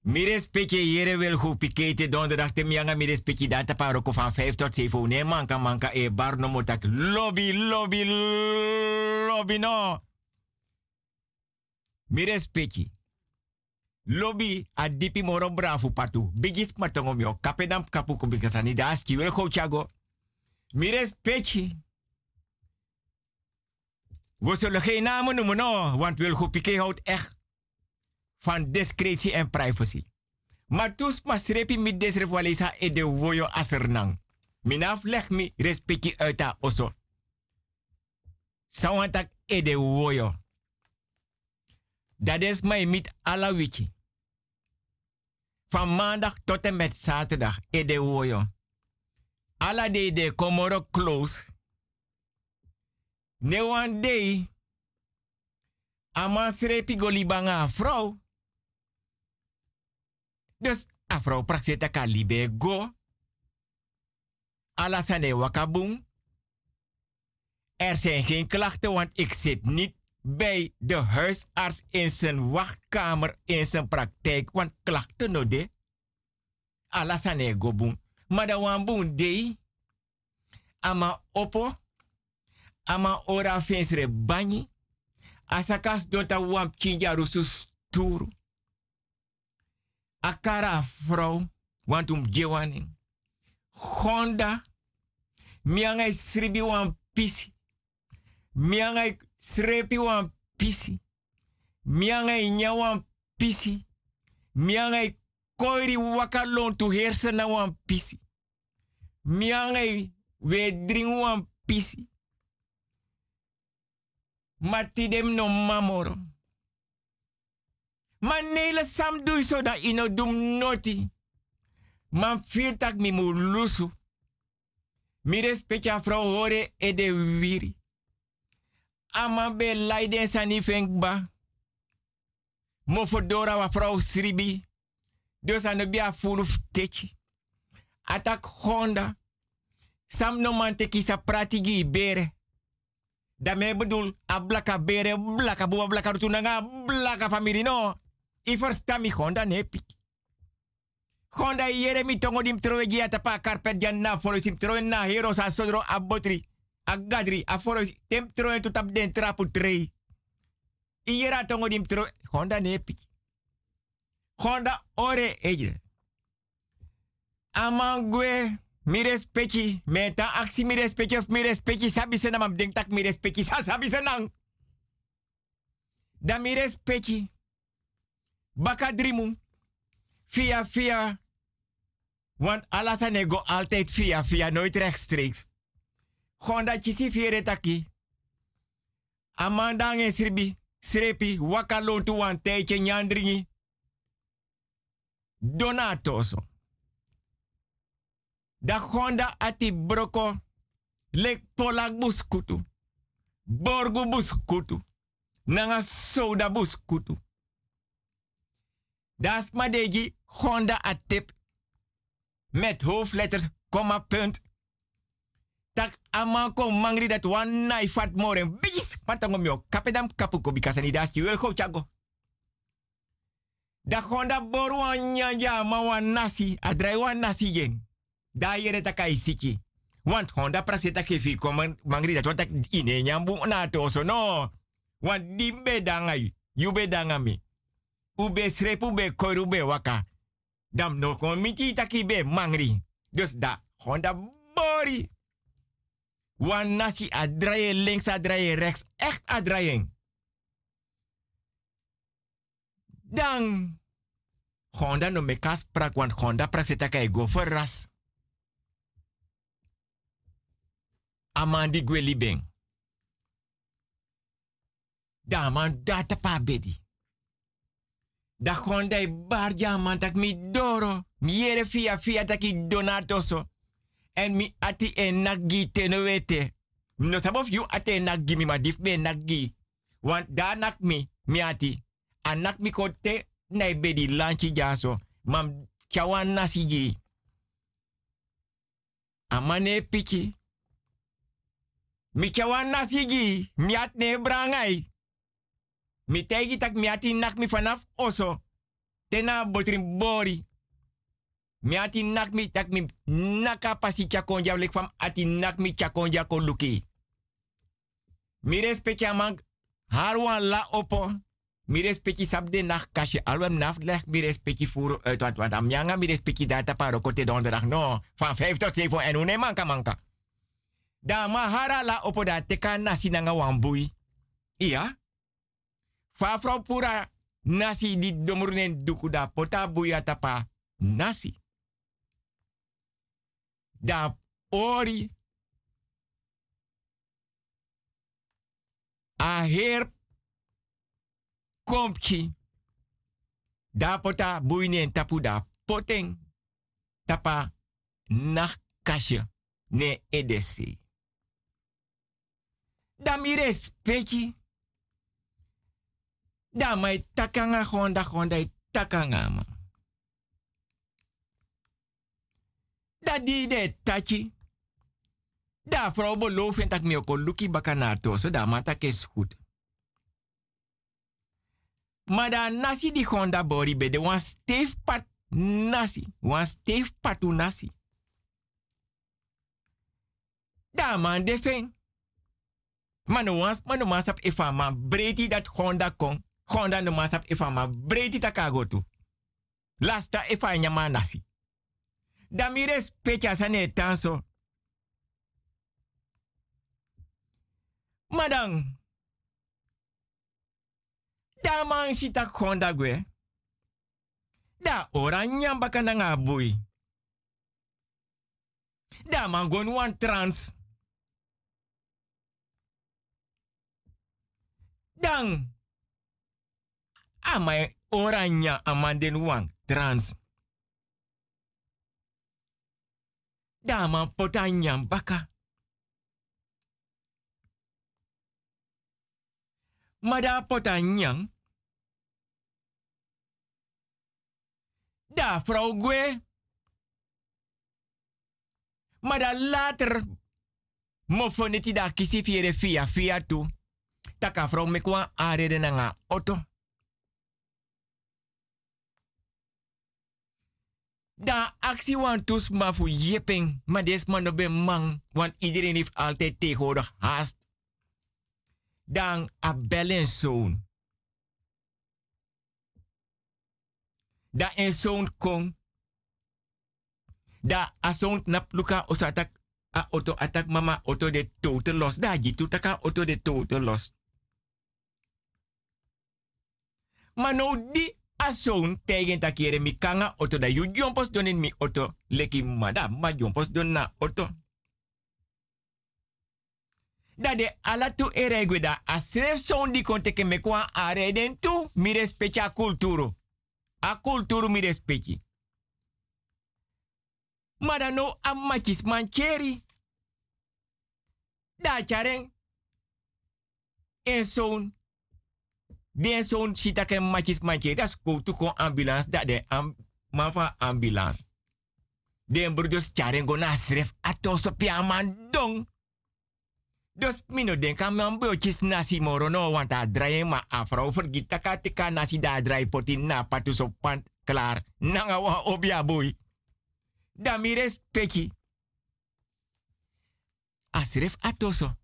Mi respecti jere wil goed pikete donderdag te mianga mi respecti data paroko van 5 tot 7. Nee manka manka e bar no motak lobby lobby lobby no. Mi respecti. Lobby a dipi moro bravo patu. Bigis matongom yo. Kapedam kapu kubikasani da aski wil go chago. Mi respecti. We zullen geen namen noemen, no, want Wilgo Piquet houdt echt van discretie en privacy. Maar toes mas repi mi desrefwalisa e de woyo asernang. Minaf leg mi respecti uit a oso. Sawantak e de woyo. Dat is mij met alla wiki. Van maandag tot en met zaterdag e de woyo. Alla de de komoro close. Ne one day, ama srepi golibanga vrouw. Dus a vrouw prakseta ka libe go. Alasane wakabung. Er zijn geen klachten, want ik zit niet bij de huisarts in zijn wachtkamer in zijn praktijk, want klachten no de. Alasane go boom. Maar de boom day, ama opo, ama ora fensre banyi, asakas dota wam kinja rusu sturu. Akara vrouw, want um gewaning. Honda, miangai sribi wan pisi. Miangai srepi wan pisi. Miangai nya wan pisi. Miangai koiri wakalon tu hersena wan pisi. Miangai we drink wan pisi. Mati dem no mamoro. Man nele sam doe so dat ino dum noti. Man firtak mi mu lusu. Mi respecta vrouw hore e de wiri. Ama be laiden sani fenkba. Mo fodora wa vrouw sribi. Dus aan de bia fulu teki. Atak Honda. Sam no man teki sa pratigi bere. Daarmee bedoel, a blaka bere, blaka boa, blaka rutunanga, blaka familie no. I versta mi Honda nepi. Honda yere mi tongo dim gia tapa carpet jan na foro sim troe na hero sa sodro a botri. A gadri, a foro tem troe tu tap den trapu yera tongo dim Honda nepi. Honda ore ejre. Amangwe, mi respecti, meta aksi mi respecti of mi respecti, sabi se nam denk tak mi respecti, sa sabi se nang. Da mi respecti, baka drimu, via want alles nego altijd via via, nooit rechtstreeks. Gewoon dat je taki. Amandang en sribi, srepi, wakalon tu wan tijdje nyandringi. Da honda ati broko. Lek polak buskutu. Borgu buskutu. Nanga soda buskutu. Das madeji honda atip. Met hoofdletters, komma, punt. Tak amako mangri dat one nai fat moren. Bis, patangom yo. Kapedam kapuko bikasani das will go chago. Da honda boru ma wan nasi. Adrai wan nasi jeng. Da yere takai siki. Want honda praseta kefi komen mangri dat want tak ine nyambu na toso no. Want di be dangai. You be dangami. Ube srepu be koru waka. Dam no kon miti taki be mangri. Dus da honda bori. Wan nasi adraye links adraye rechts. Echt adrayen. Dan Honda no me kas prak Honda prak seta kai go for ras. Amandi gweli beng. Da man data pa bedi. Da Honda i barja man tak mi doro. Mi yere fia fia donatoso. En mi ati e nagi tenewete. No sabof you ate nagi mi ma dif be nagi. Want da nak mi, mi ati. Anak mi kote na bedi lanchi jaso. Mam chawan nasi ji. Amane piki. Mi chawan nasi ji. Mi ne brangai. Mi tegi tak mi ati nak mi vanaf oso. Tena botrin bori. Mi ati nak mi tak mi naka pasi chakonja lek fam ati nak mi chakonja ko luki. Mi respecti amang harwan la opo. Mi respecti sabde nach kasje alwem naf leg mi respecti furu uit want want am yanga mi respecti data paro kote donderdag no. Van 5 tot 7 en une manka manka. Da mahara la opo da teka nasi nanga wambui. Iya. Fa pura nasi di domurnen duku da pota buya tapa nasi. Da ori. A her. Da pota buinen tapu da poteng. Tapa nachtkastje ne edesi. Da mi Da mai takanga gonda i takanga ma. Da di de tachi. Da vrouw beloven dat mi ook luki bakanaar toso da mata is goed. Maar da nasi di gonda bori be de wan stef pat nasi. Wan stef patu nasi. Da man de feng. Mano wans, mano masap ifama breti dat Honda kon. Honda no masap ifama breti takagotu. Lasta ifa nyama nasi. Da mi respecta sane tanso. Madang. Da man sita Honda gwe. Da oranya bakana nga bui. Da man gon wan trans. Dan. Amai oranya amanden wan trans. Da man potanya baka. Mada potanyang. Da vrouw gwe. Mada later. Mofoneti da kisi fiere fia tu. Taka vrouw me kwa arede na nga auto. Da actie wan tus ma fu yepeng. Maar des man no ben man. Want iedereen heeft altijd tegenwoordig haast. Dan a bellen zoon. Da een zoon kon. Da a zoon nap luka osatak a auto atak mama auto de tote los. Da gitu taka auto de tote los. Maar nou a zoon tegen takere mi kanga auto da yu jompos donin mi auto leki mada ma jompos don na auto. Da de ala tu eregwe da a sref zoon di kon teke me kwa a reden tu mi respecti a kulturu. A kulturu mi respecti. Maar dan no a machis mancheri. Da charen. En zoon. Den zoon sita ken machis mancheri. Das go to kon ambulance. Da de am, man van ambulance. Den broeders charen go na sref atos op ya man dong. Dus mino den kan man nasi moro no want a draai ma a vrouw vergiet taka tika nasi da poti na patu so pant klaar. Nanga wa obia boy. Da mi respecti. Asref atoso.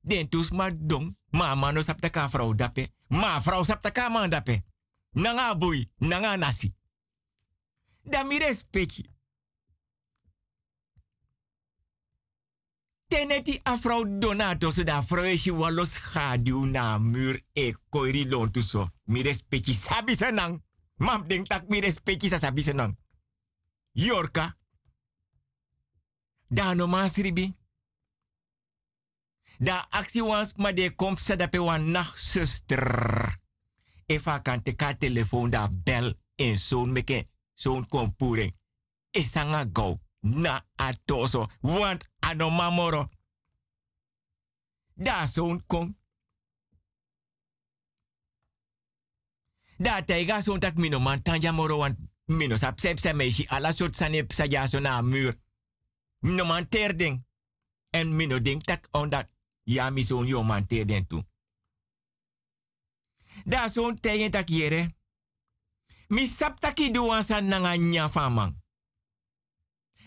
Den tus ma dong. Ma mano sap taka vrouw dape. Ma vrouw sap taka man dape. Nanga boy. Nanga nasi. Da mi respecti. Teneti a vrouw donato so da vrouw is walos schaduw na muur e koiri lon tu so. Mi respecti sabi senang. Mam denk tak mi respecti sa sabi senang. Yorka. Da no masribi. Da actie wans ma de kom sadape wan nachtzuster. Efa kan te ka telefoon da bel en zo'n meke. Zo'n kompuring. Esanga go. Na atoso. Want ano mamoro. Da zo'n kom. Da teiga zo'n tak mino man tanja moro want mino sap se meishi ala soort sanep sa ja so na muur. Mino man. En mino ding tak on dat. Ja mi zo'n yo man terding tu. Da son tegen tak yere. Mi saptaki duwansa nanga nya famang.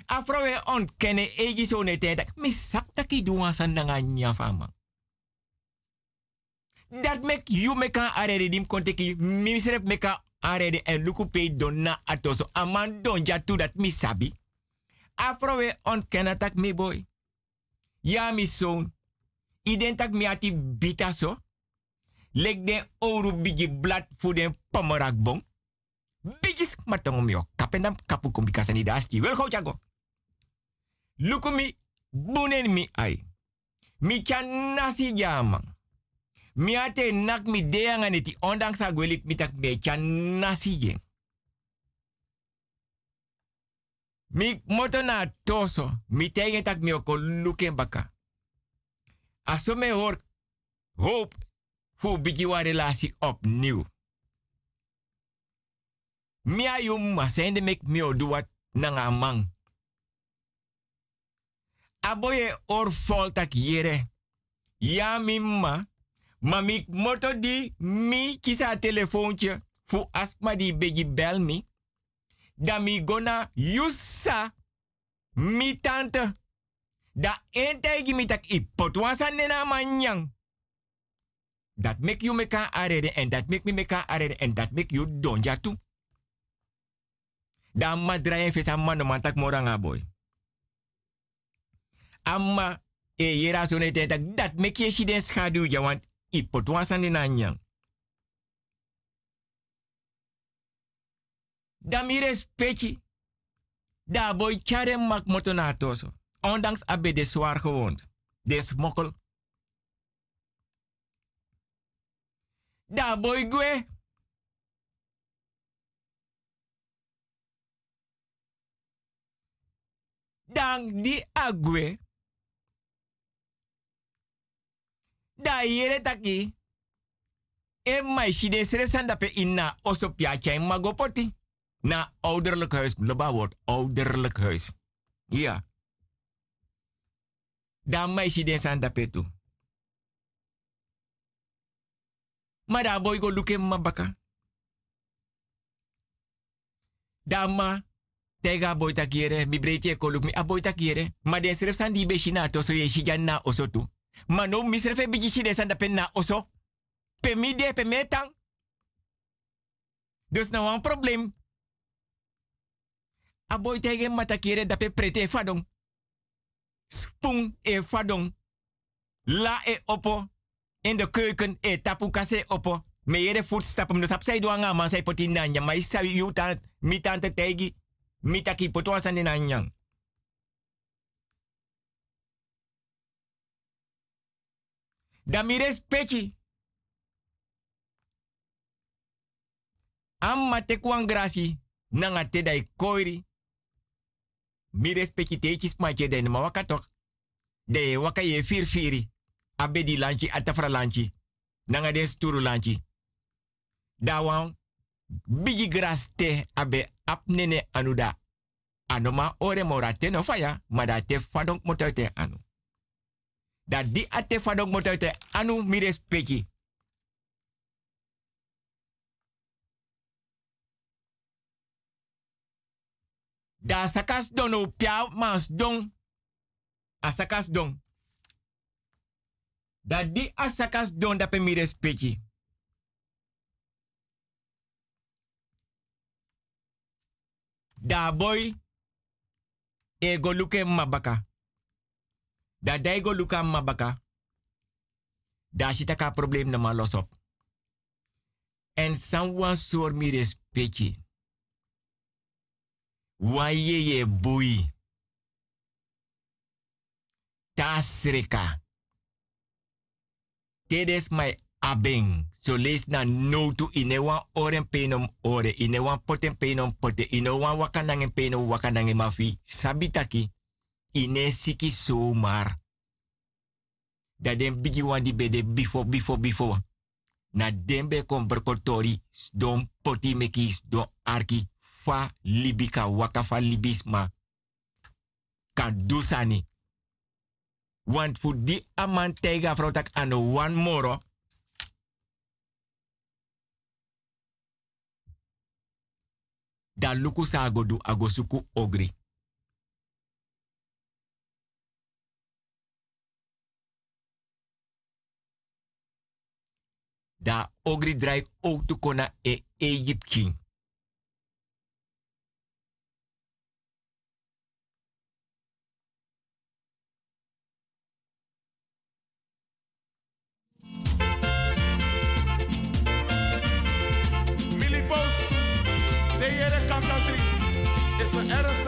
Afrowe on kene egi so ne tak. Mi saptaki duwansa nanga nya famang. Dat mek you meka arere dim konteki misrep meka arede en luku pe donna atoso. Aman don jatu dat mi sabi. Afrowe on kenatak mi boy. Ja mi son. Identak mi ati bita so. Lek den oru bigi blad fu den pomerak bon. Bigis matong mi kapendam kapu kumbikasa ni daski. Wel go jago. Lukumi bunen mi ai. Mi chan nasi jamang. Mi ate nak mi deanga neti ondanks mi tak me chan nasi gen. Mi moto na toso. Mi tegen tak mi oko luken baka. Aso me hoor hoop fu bigi wa relatie opnieuw. Mi a yum ma sende mek mi o du wat nanga mang. Aboye or voltak yere. Ja mi ma. Ma mi moto di mi kisa telefoontje. Fu asma di begi bel mi. Da mi gona yusa mi tante. Da ente mi tak ipot wansa nena manyang. Dat make you meka arede en dat make me meka arede en dat make you donja tu. Da madra en fesa mano mantak moranga boy. Amma e yera so ne tak dat make ye shi den schadu ja want ipot wansa nena nyang. Da mi respecti. Da boy kare mak motonaatoso. Ondanks abe de zwaar gewoond. De smokkel. Da boy gwe. Dan di agwe. Da yere taki. E meisje de schreef zijn dat inna oso piatje magopoti. Na ouderlijk huis. Loba woord ouderlijk huis. Ja. Dan meisje den san dapetu. Maar daar boy go luke mabaka. Dama tega boy takiere mi breedje ko luk mi aboy takiere. Maar den schreef san die beshina to so ye shijan na oso tu. Maar no mi schreef bigi shide san dapen na oso. Pe mi de pe. Dus nou een probleem. Aboy tege matakiere dape prete fadong spoon e fadong. La e opo. In de keuken e tapu kase opo. Me yere voetstappen. Dus op zij doen aan man zij poti nanya. Maar tegi. Mi taki poto asan in anyang. Da mi respecti. Amma te grasi. Nanga te dai koiri. Mi respecti matje den ma waka tok. De waka ye fir firi. Abe di lanchi atafra lanchi. Nanga den sturu lanchi. Bigi gras te abe apnene anuda. Anoma ore mora te no faya, ma da te fadonk motoite anu. Da di ate fadonk motoite anu mi. Da sakas don o pia mans don. A sakas don. Da di a sakas don da pe mi respecti. Da boy e go luke mabaka. Da dai luka mabaka. Da shita ka problem na ma. En someone soor mi respecti. Waye ye bui. Tasreka. Tedes my abeng. So lees na no to inewa oren penom ore. Inewa poten penom pote. Inewa wakanangen penom mafi. Sabitaki. Ine siki somar. Da den bigi wan di bede bifo bifo bifo. Na dembe kon berkotori. Don poti mekis don arki fa libi ka libisma. Kan dusani. Want voor die aman tega vrouw de moro. Da luku sa agosuku ogri. Da ogri drive ook to kona e Egypte. Is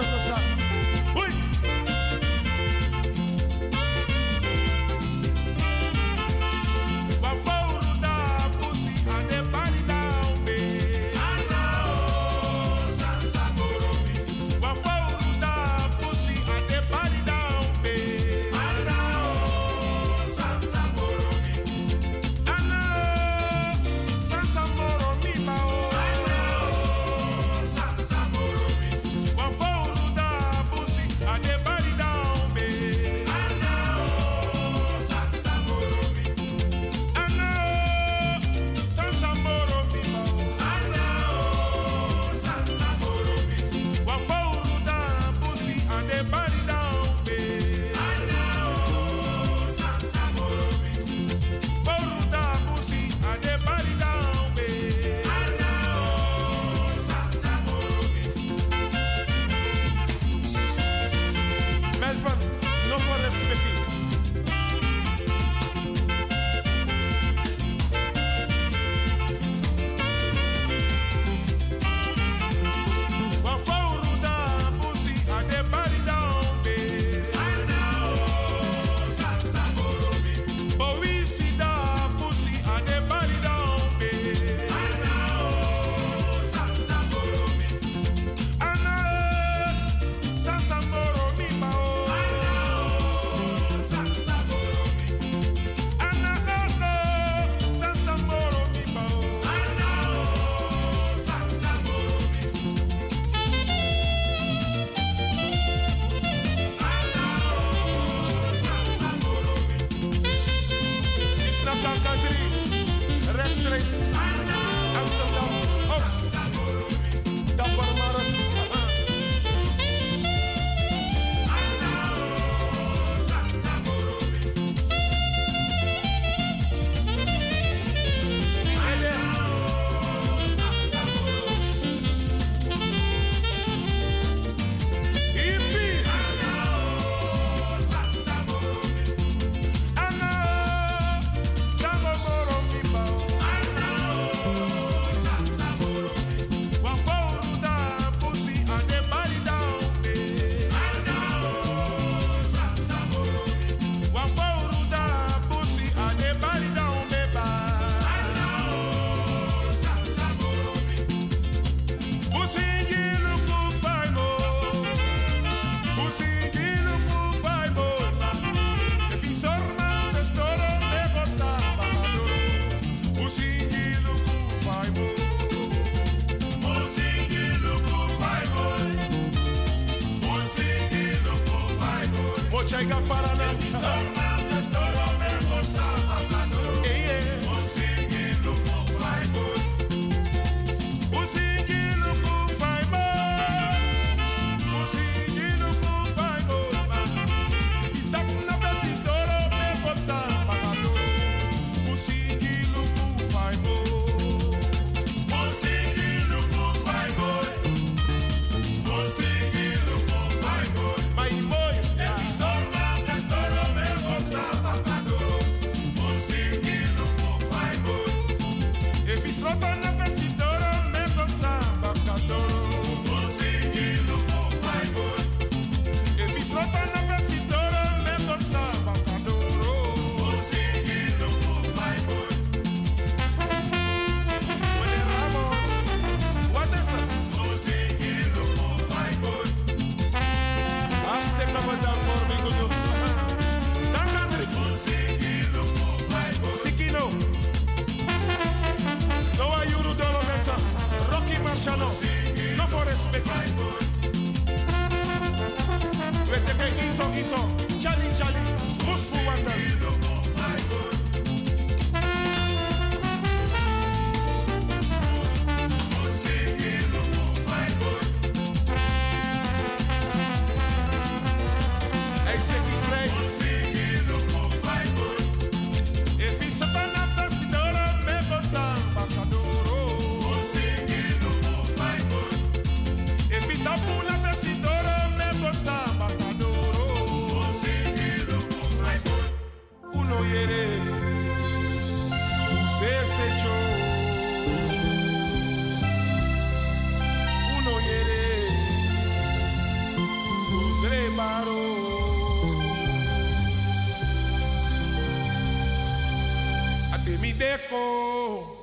deko.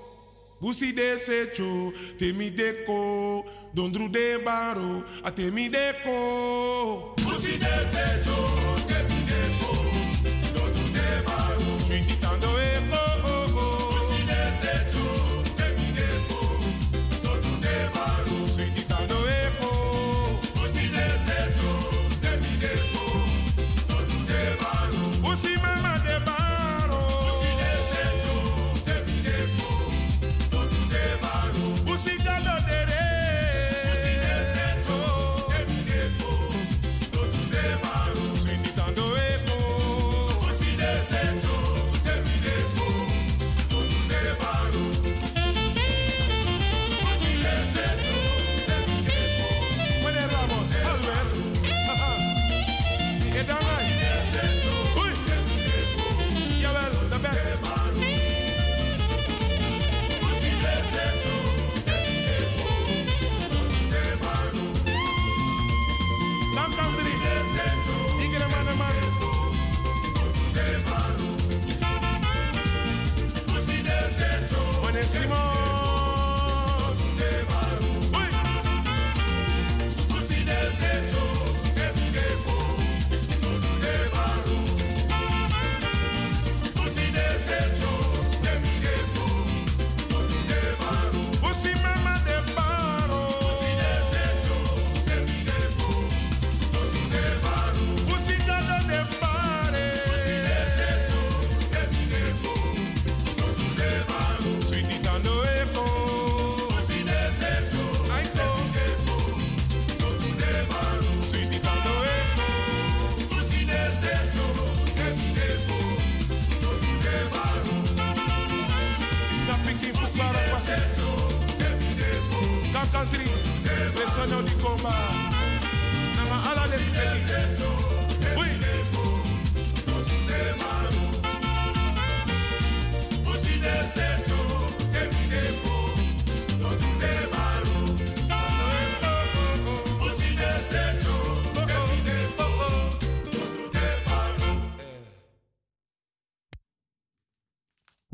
Busi de secho, temi deko. Dondru de baro, a temi deko.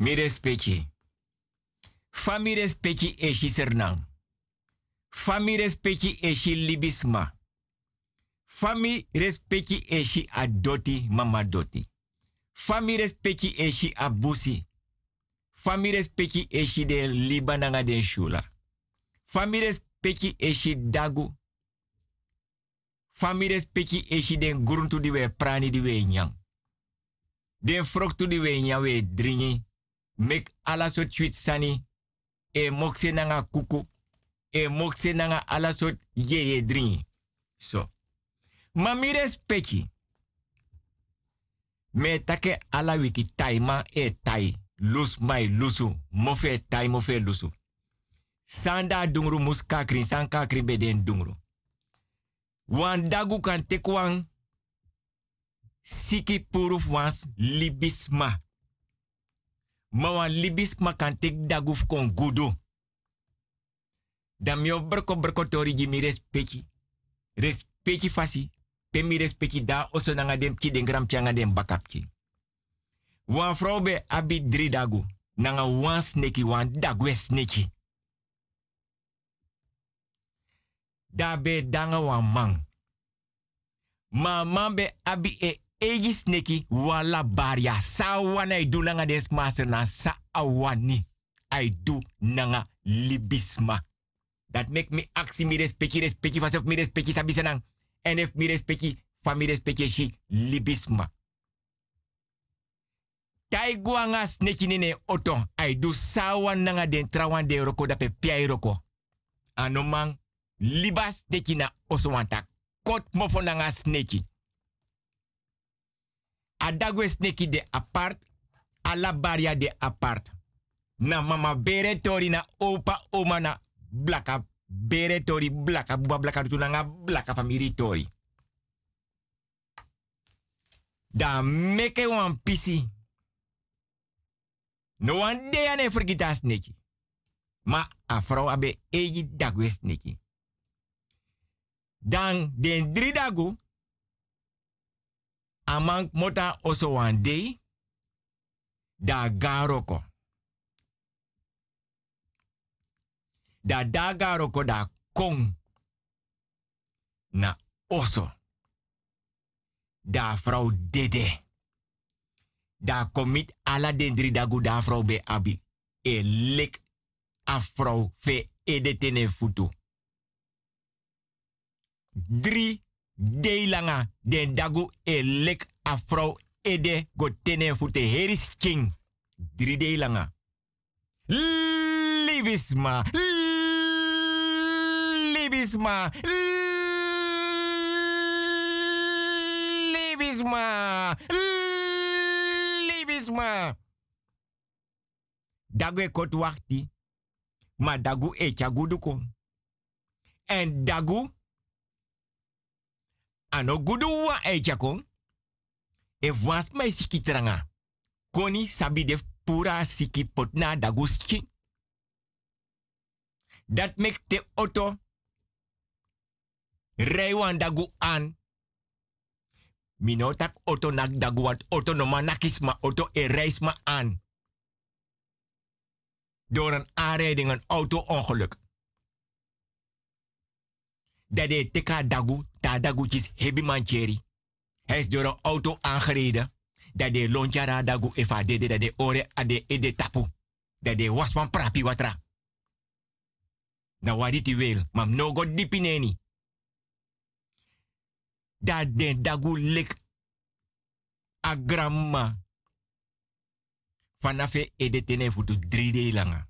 Mi respecti. Fami respecti eshi sernang. Fami eshi libisma. Fami respecti eshi adoti mama doti. Fami respecti eshi abusi. Fami respecti eshi de libananga den shula. Fami eshi dagu. Fami respecti eshi den gruntu di we prani di we nyang. Den fruktu di we nyang we dringi. Mek ala so tweet sani. E mokse nanga kuku. E mokse nanga ala so ye ye dringi. So. Ma mi respecti. Me take ala wiki taima e tai. Lus mai lusu. Mofe tai mofe lusu. Sanda dungru mus kakri san kakri beden dungru. Wan dagu kan tekwan siki puruf wans libisma. Ma wan libisma kan tek daguf kon gudu. Dan mio broko broko tori ji mi respecti. Respecti fasi. Pe mi respecti da oso nanga dem ki den gram pianga bakapki. Wan abi dri dagu. Nanga wan sneki wan dagwe sneki. Da be danga wan man. Ma man be abi e egi sneki wala baria. Sa wana i du nanga des master na sa awani. I nanga libisma. Dat make me aksi mi respecti respecti vasef mi respecti sabi senang. En if mi respecti fa mi shi libisma. Tai guanga sneki nene oto. I do sawa nanga den trawan de roko da pe piai roko. Anomang libas deki na oswanta. Kot mofo nanga sneki. Adagwe sneki de apart. Ala baria de apart. Na mama bere tori na opa oma na blaka bere tori blaka buba blaka tu nanga blaka famiri tori. Da meke wan pisi. No wan de ane forgita sneki. Ma a vrouw abe egi dagwe sneki. Dan den drie dagu amang mota oso wan day da garoko. Da da garoko da kong na oso. Da vrouw dede. Da komit ala dendri da guda vrouw be abi. E lek a fe edetene futu. Drie deilanga den dagu e lek a vrouw ede go tene fute heris king. Drie deilanga. Libisma. Libisma. Libisma. Libisma. Dagu e kot wakti. Ma dagu e kon. En dagu. Ano gudu wa e. E was mai siki tranga. Koni sabi de pura siki potna dagu ski. Dat mek te auto. Rijwan dagu an. Minotak auto nak dagu wat auto no manakis ma auto e reis aan. Door een aanrijding, een auto-ongeluk. Dat de teka dagu, ta dagu is hebi mancheri. Hij is door een auto aangereden. Dat de lontjara dagu efa dede dat de ore ade ede tapu. Dat de wasman prapi watra. Na wadi ti wel, mam no god dipineni. Dat de dagu lek a gramma. Fanafe ede tene futu 3D langa.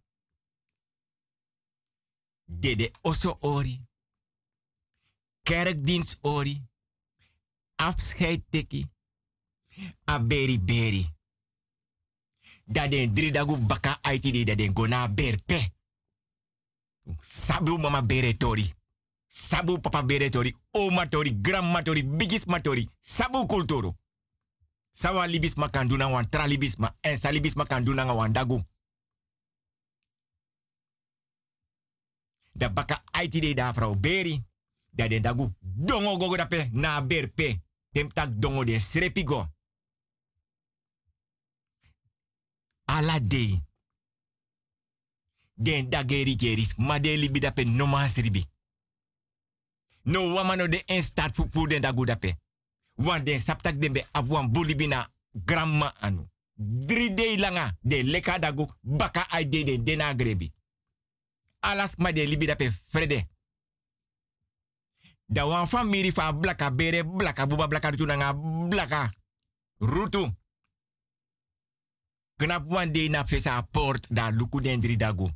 Dede oso ori. Kerkdienst ori. Afscheid teki. A beri. Dat den drie dagu baka aiti di dat den gona berpe. Sabu mama bere tori. Sabu papa bere tori. Oma tori, grandma tori, bigis matori. Sabu kulturu. Sawa libis ma kan duna wan tra libis ma en sa libis ma kan duna wan dagu. Da baka aiti de da vrouw beri. Da den dagu dongo gogo dape na berpe. Tem tak dongo de srepigo. Ala de. Den ma de libi dape no masribi. No wamano de en start den dagu dape. Want den saptak den be abuan bulibina gramma anu. Drie day langa de leka dagu baka ai de den dena grebi. Alas ma de libi dape frede. Da wan famiri fa blaka bere blaka buba blaka rutu nanga blaka. Rutu. Knap wan day na fesa port da luku den drie dagu.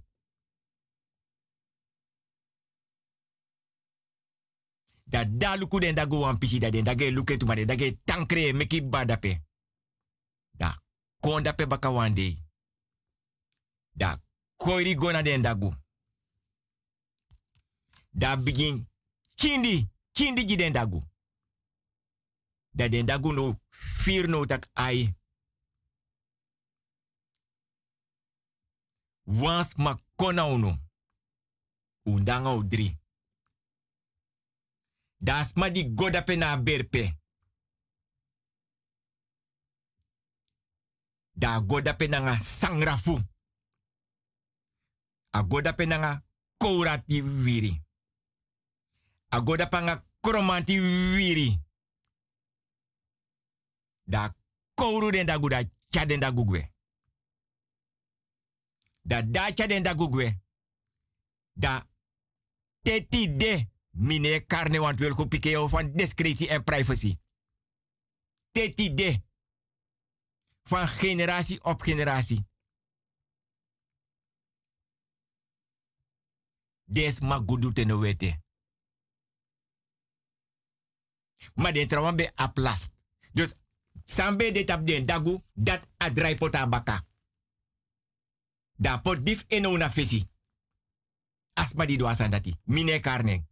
Da da luku den dagu wan pisi da den dage luke tu dage tankre meki badape. Da kondape baka wan. Da koiri gona den dagu. Da begin kindi, kindi gi den dagu. Da den dagu no fir no tak ai. Wans ma kona uno. Undanga o drie. Das ma di na berpe. Da godape na nga sangrafu. A godape na nga kourati wiri. A godape nga kromanti wiri. Da kouru den da guda chaden da gugwe. Da da chaden da gugwe. Da teti de Mine karne wil go pike van discretie en privacy. Dit idee. Van generatie op generatie. Des ma gudu te no wete. Ma den trawan be aplast. Dus sambe de tap den dagu dat adrai pota baka. Da pot dif eno una fesi. Asma di do asandati. Mine karne.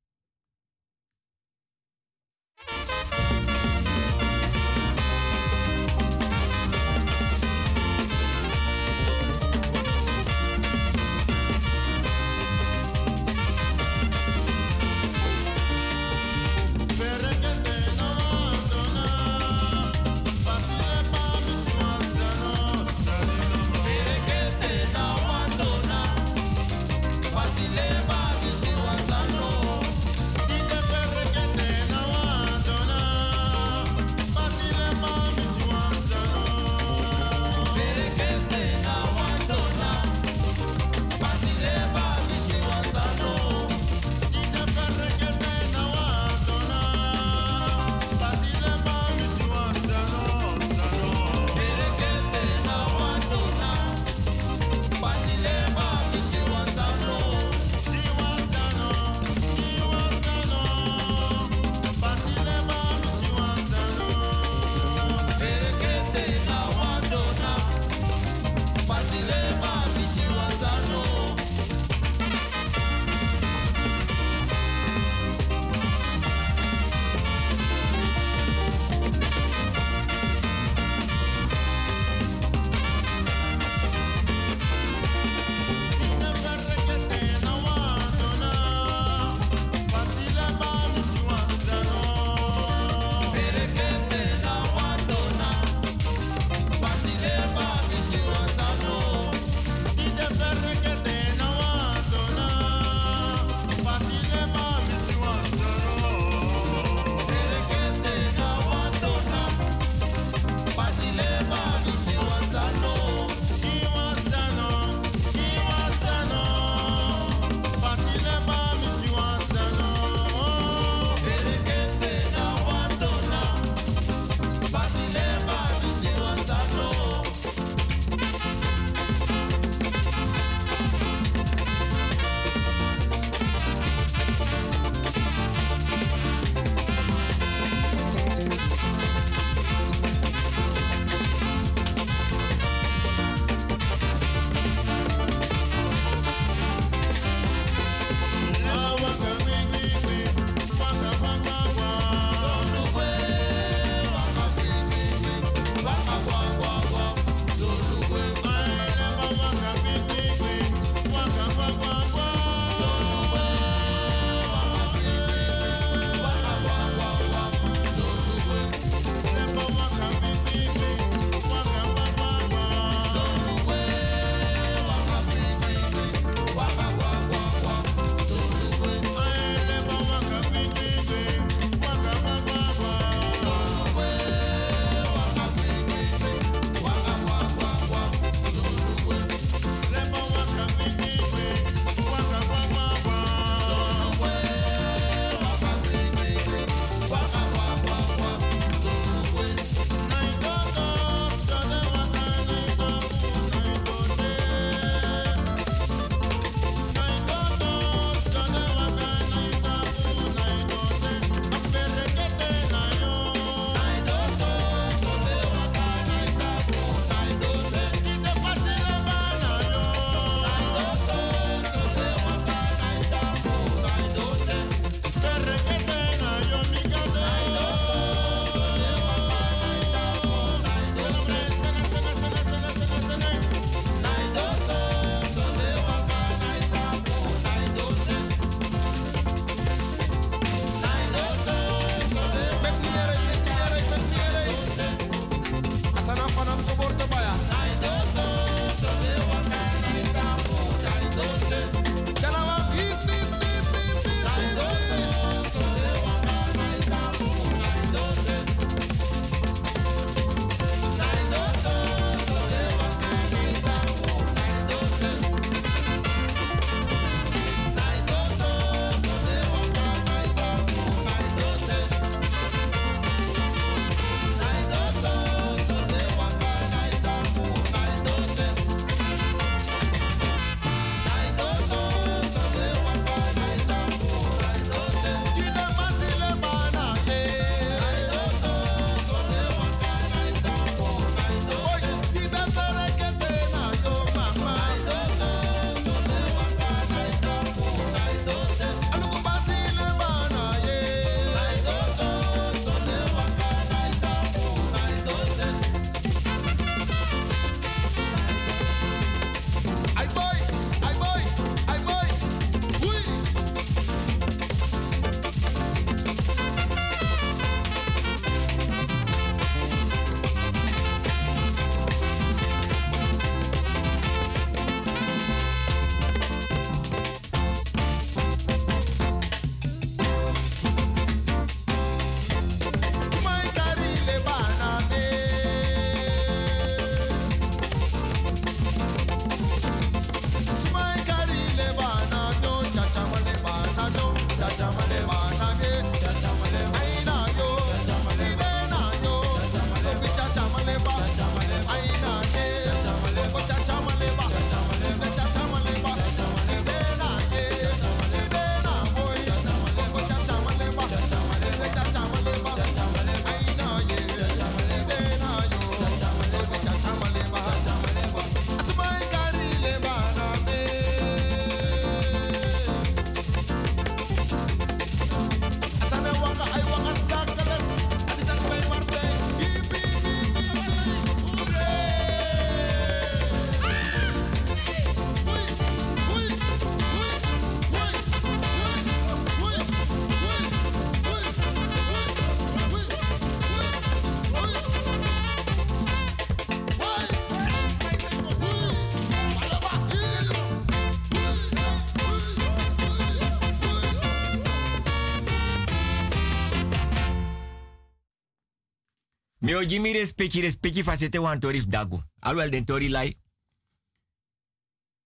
Mi o jimi respecti respecti fasete wan torif dagu. Alwel den tori lai.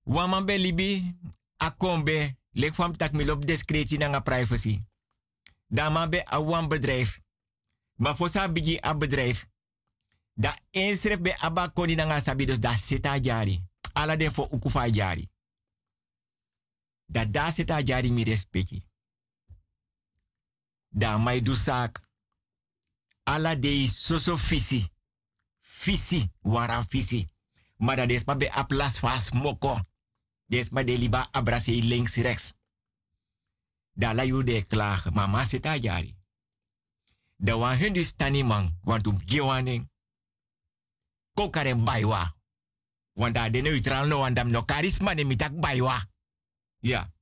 Waman be libi akombe lek fam tak mi lop discretie nanga privacy. Dan be a wan bedrijf. Maar voor bigi a bedrijf. Da inschrijf be aba koni nanga sabi dus da seta jari. Ala den ukufa jari. Da da seta jari mi respecti. Da mai du sak. Ala de soso fisi. Fisi, wara fisi. Maar dat is maar aplas vas moko. Des de liba abrase links rechts. Da la yu de klagen, mama seta jari. Da wan hun dus tani man, want um gewaning. Kokaren baywa. Want da de neutral no, want dam no charisma ne mitak baywa. Ja.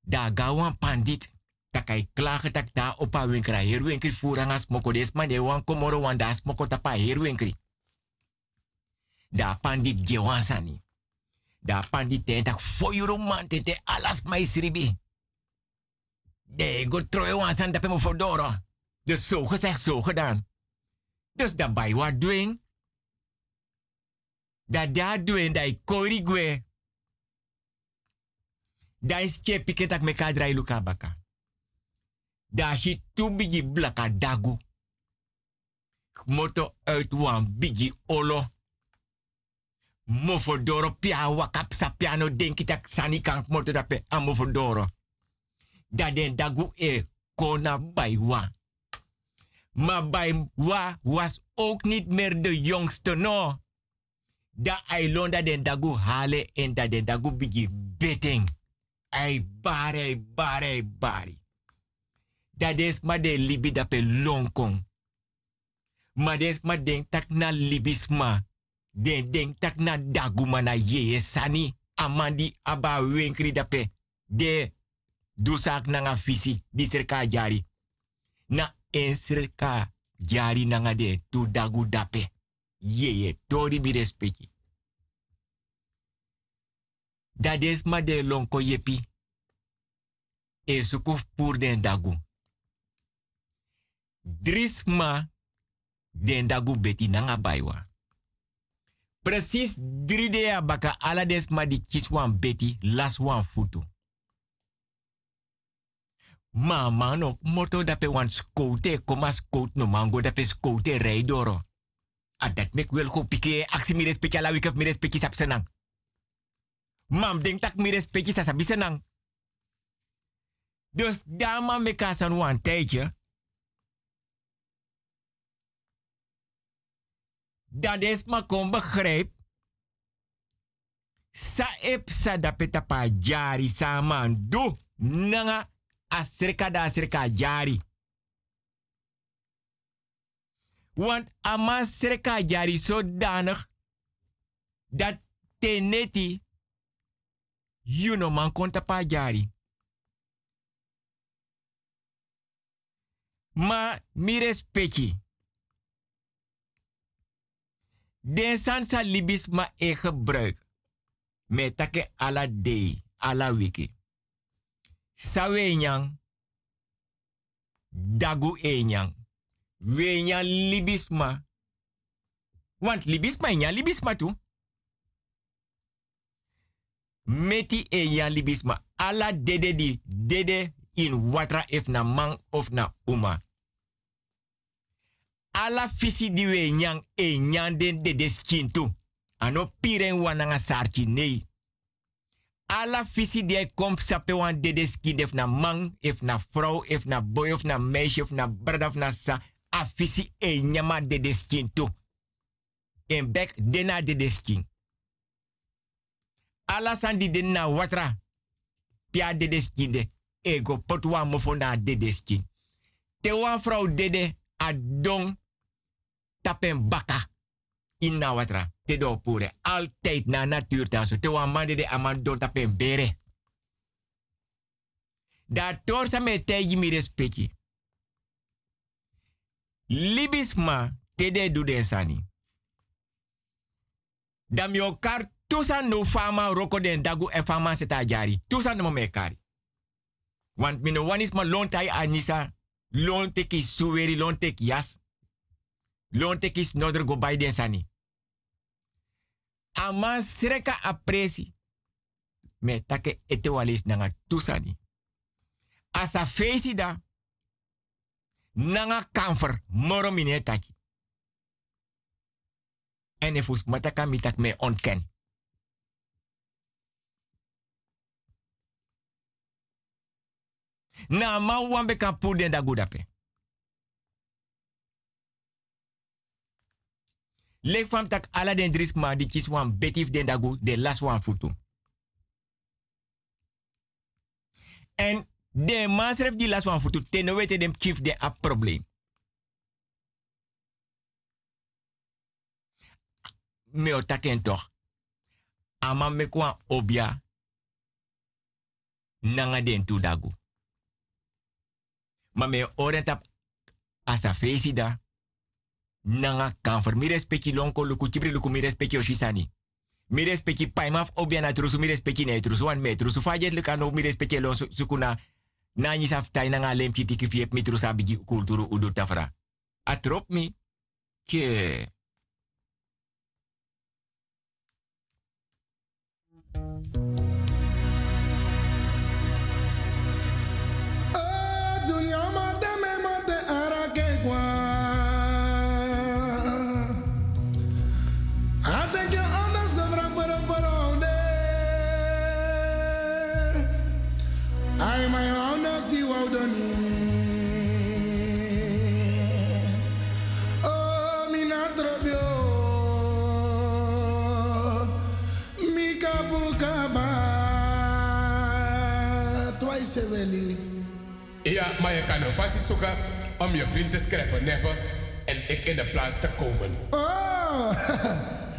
Da gawan pandit. Takai klagen tak da opa winkra herwinkri furanga smoko des de wan komoro wan da smoko tapa herwinkri. Da pandit gewan sani. Da pandit ten tak foyuru man tete alas mai sribi. De go troe wan san dape mo fodoro. Dus zo gezegd, zo gedaan. Dus bij wat doen. Dat daar doen, dat ik kori gwe. Dat is kepike tak me kadrai luka baka. Da shi tu bigi blaka dagu. Moto uit wan bigi olo. Mofodoro pia wakap sa piano denki tak sani kan moto dape a mofodoro. Da den dagu e kona baiwa. Maar bij wa was ook niet meer de jongste, no. Da eilonda den dagu hale en da den dagu bigi betting. Ai bare, bare, bari. Dat is maar de libi da pe lonkong. Maar des maar denk tak na libisma. Den denk tak na dagu mana ye sani. Amandi aba wenkri da pe. De dusak nanga visi di serka jari. Na ensreka jari nanga de tu dagu dape. Yeye, tori bi respecti. Dat is ma de lonko yepi. E sukuf pur den dagu. Drisma den dagu beti nanga baywa. Precies drie dea baka ala des ma di kis wan beti las wan futu. Mama no moto dape wan skote koma skoot no mango dape skote rijdoro. A dat mek wel go pike aksi mi respecti ala wikef mi respecti sap. Mam denk tak mi respecti sa sabi senang. Dus dama me kasan wan tijdje. Dat is maar kom begrijp. Sa ep sa jari saman do nanga asirka da asirka jari. Want ama sirka jari zodanig dat teneti you no man pa jari. Ma mi respecti. Den sansa libis ma e gebruik. Me take ala day, ala wiki. Sawe nyang. Dagu e nyang. We nyang libisma. Want libisma nyang libisma tu. Meti e nyang libisma. Ala dede di dede in watra if na man of na uma. Ala fisi di we nyang e nyang den dede skintu. Ano piren wananga sarchi nei ala visi die kom sape wan dede skin if na man, if na vrouw, if na boy, of na meisje, of na brada, of na sa. A e nyama dede skin tu. En bek dena dede skin. Ala san di den na watra. Pia dede skin de. Ego pot wan mofo na dede skin. Te wan vrouw dede a don tapen baka. In na watra te do pure. Altijd na natuur taso. Te wan mande de aman bere. Da tor sa me te mi respecti. Libisma te de du sani. Dam yo kar tusan no fama roko den dagu e fama seta jari. Tusan no me kari. Want mino wanis ma lon tai anisa. Lon teki suweri, lon teki jas. lonte tekis nodr go Biden sani. Ama sreka apresi. Me take ete walis nanga tusani. Asa feisi da. Nanga kamfer moro mine taki. En efus mataka mitak me onken, Na ma wambe kan puden da gudape. Lek fam tak ala den drisk ma di kis wan betif den dagu de las wan futu. En de maasref di las wan futu te no wete dem kif de a probleem. Me o taken toch. Ama me kwa obia nanga den tu dagu. Ma me orentap asa feisi da nanga kanfer. Mi respecti lonko luku chibri luku mi respecti oshisani. Mi respecti paimaf obiana trusu mi respecti ne trusu fajet lukano mi respecti lon sukuna nani saftai nanga lemchi tiki fiep mi bigi kulturu udu tafra. Atrop mi ke... kan een vast zoeken om je vriend te schrijven, never. En ik in de plaats te komen. Oh, [LAUGHS]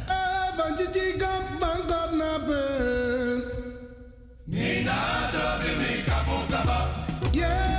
eh, Van je die kop van kop naar beneden. Nina, drop in me, kabokaba. Yeah.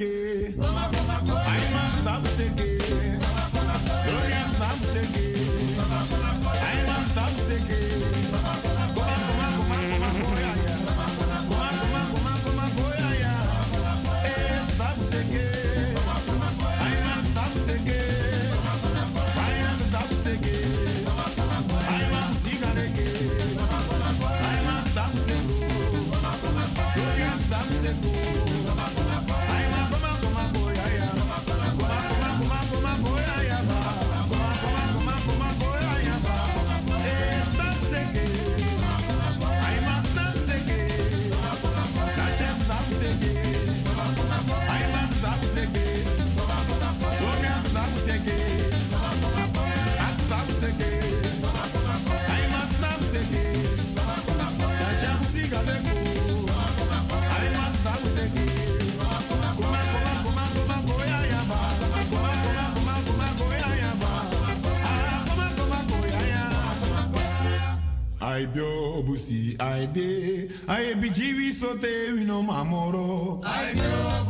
again. si aide ai bijiwi sote wino mamoro. Aide.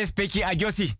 Adres peki Agosi. Ah,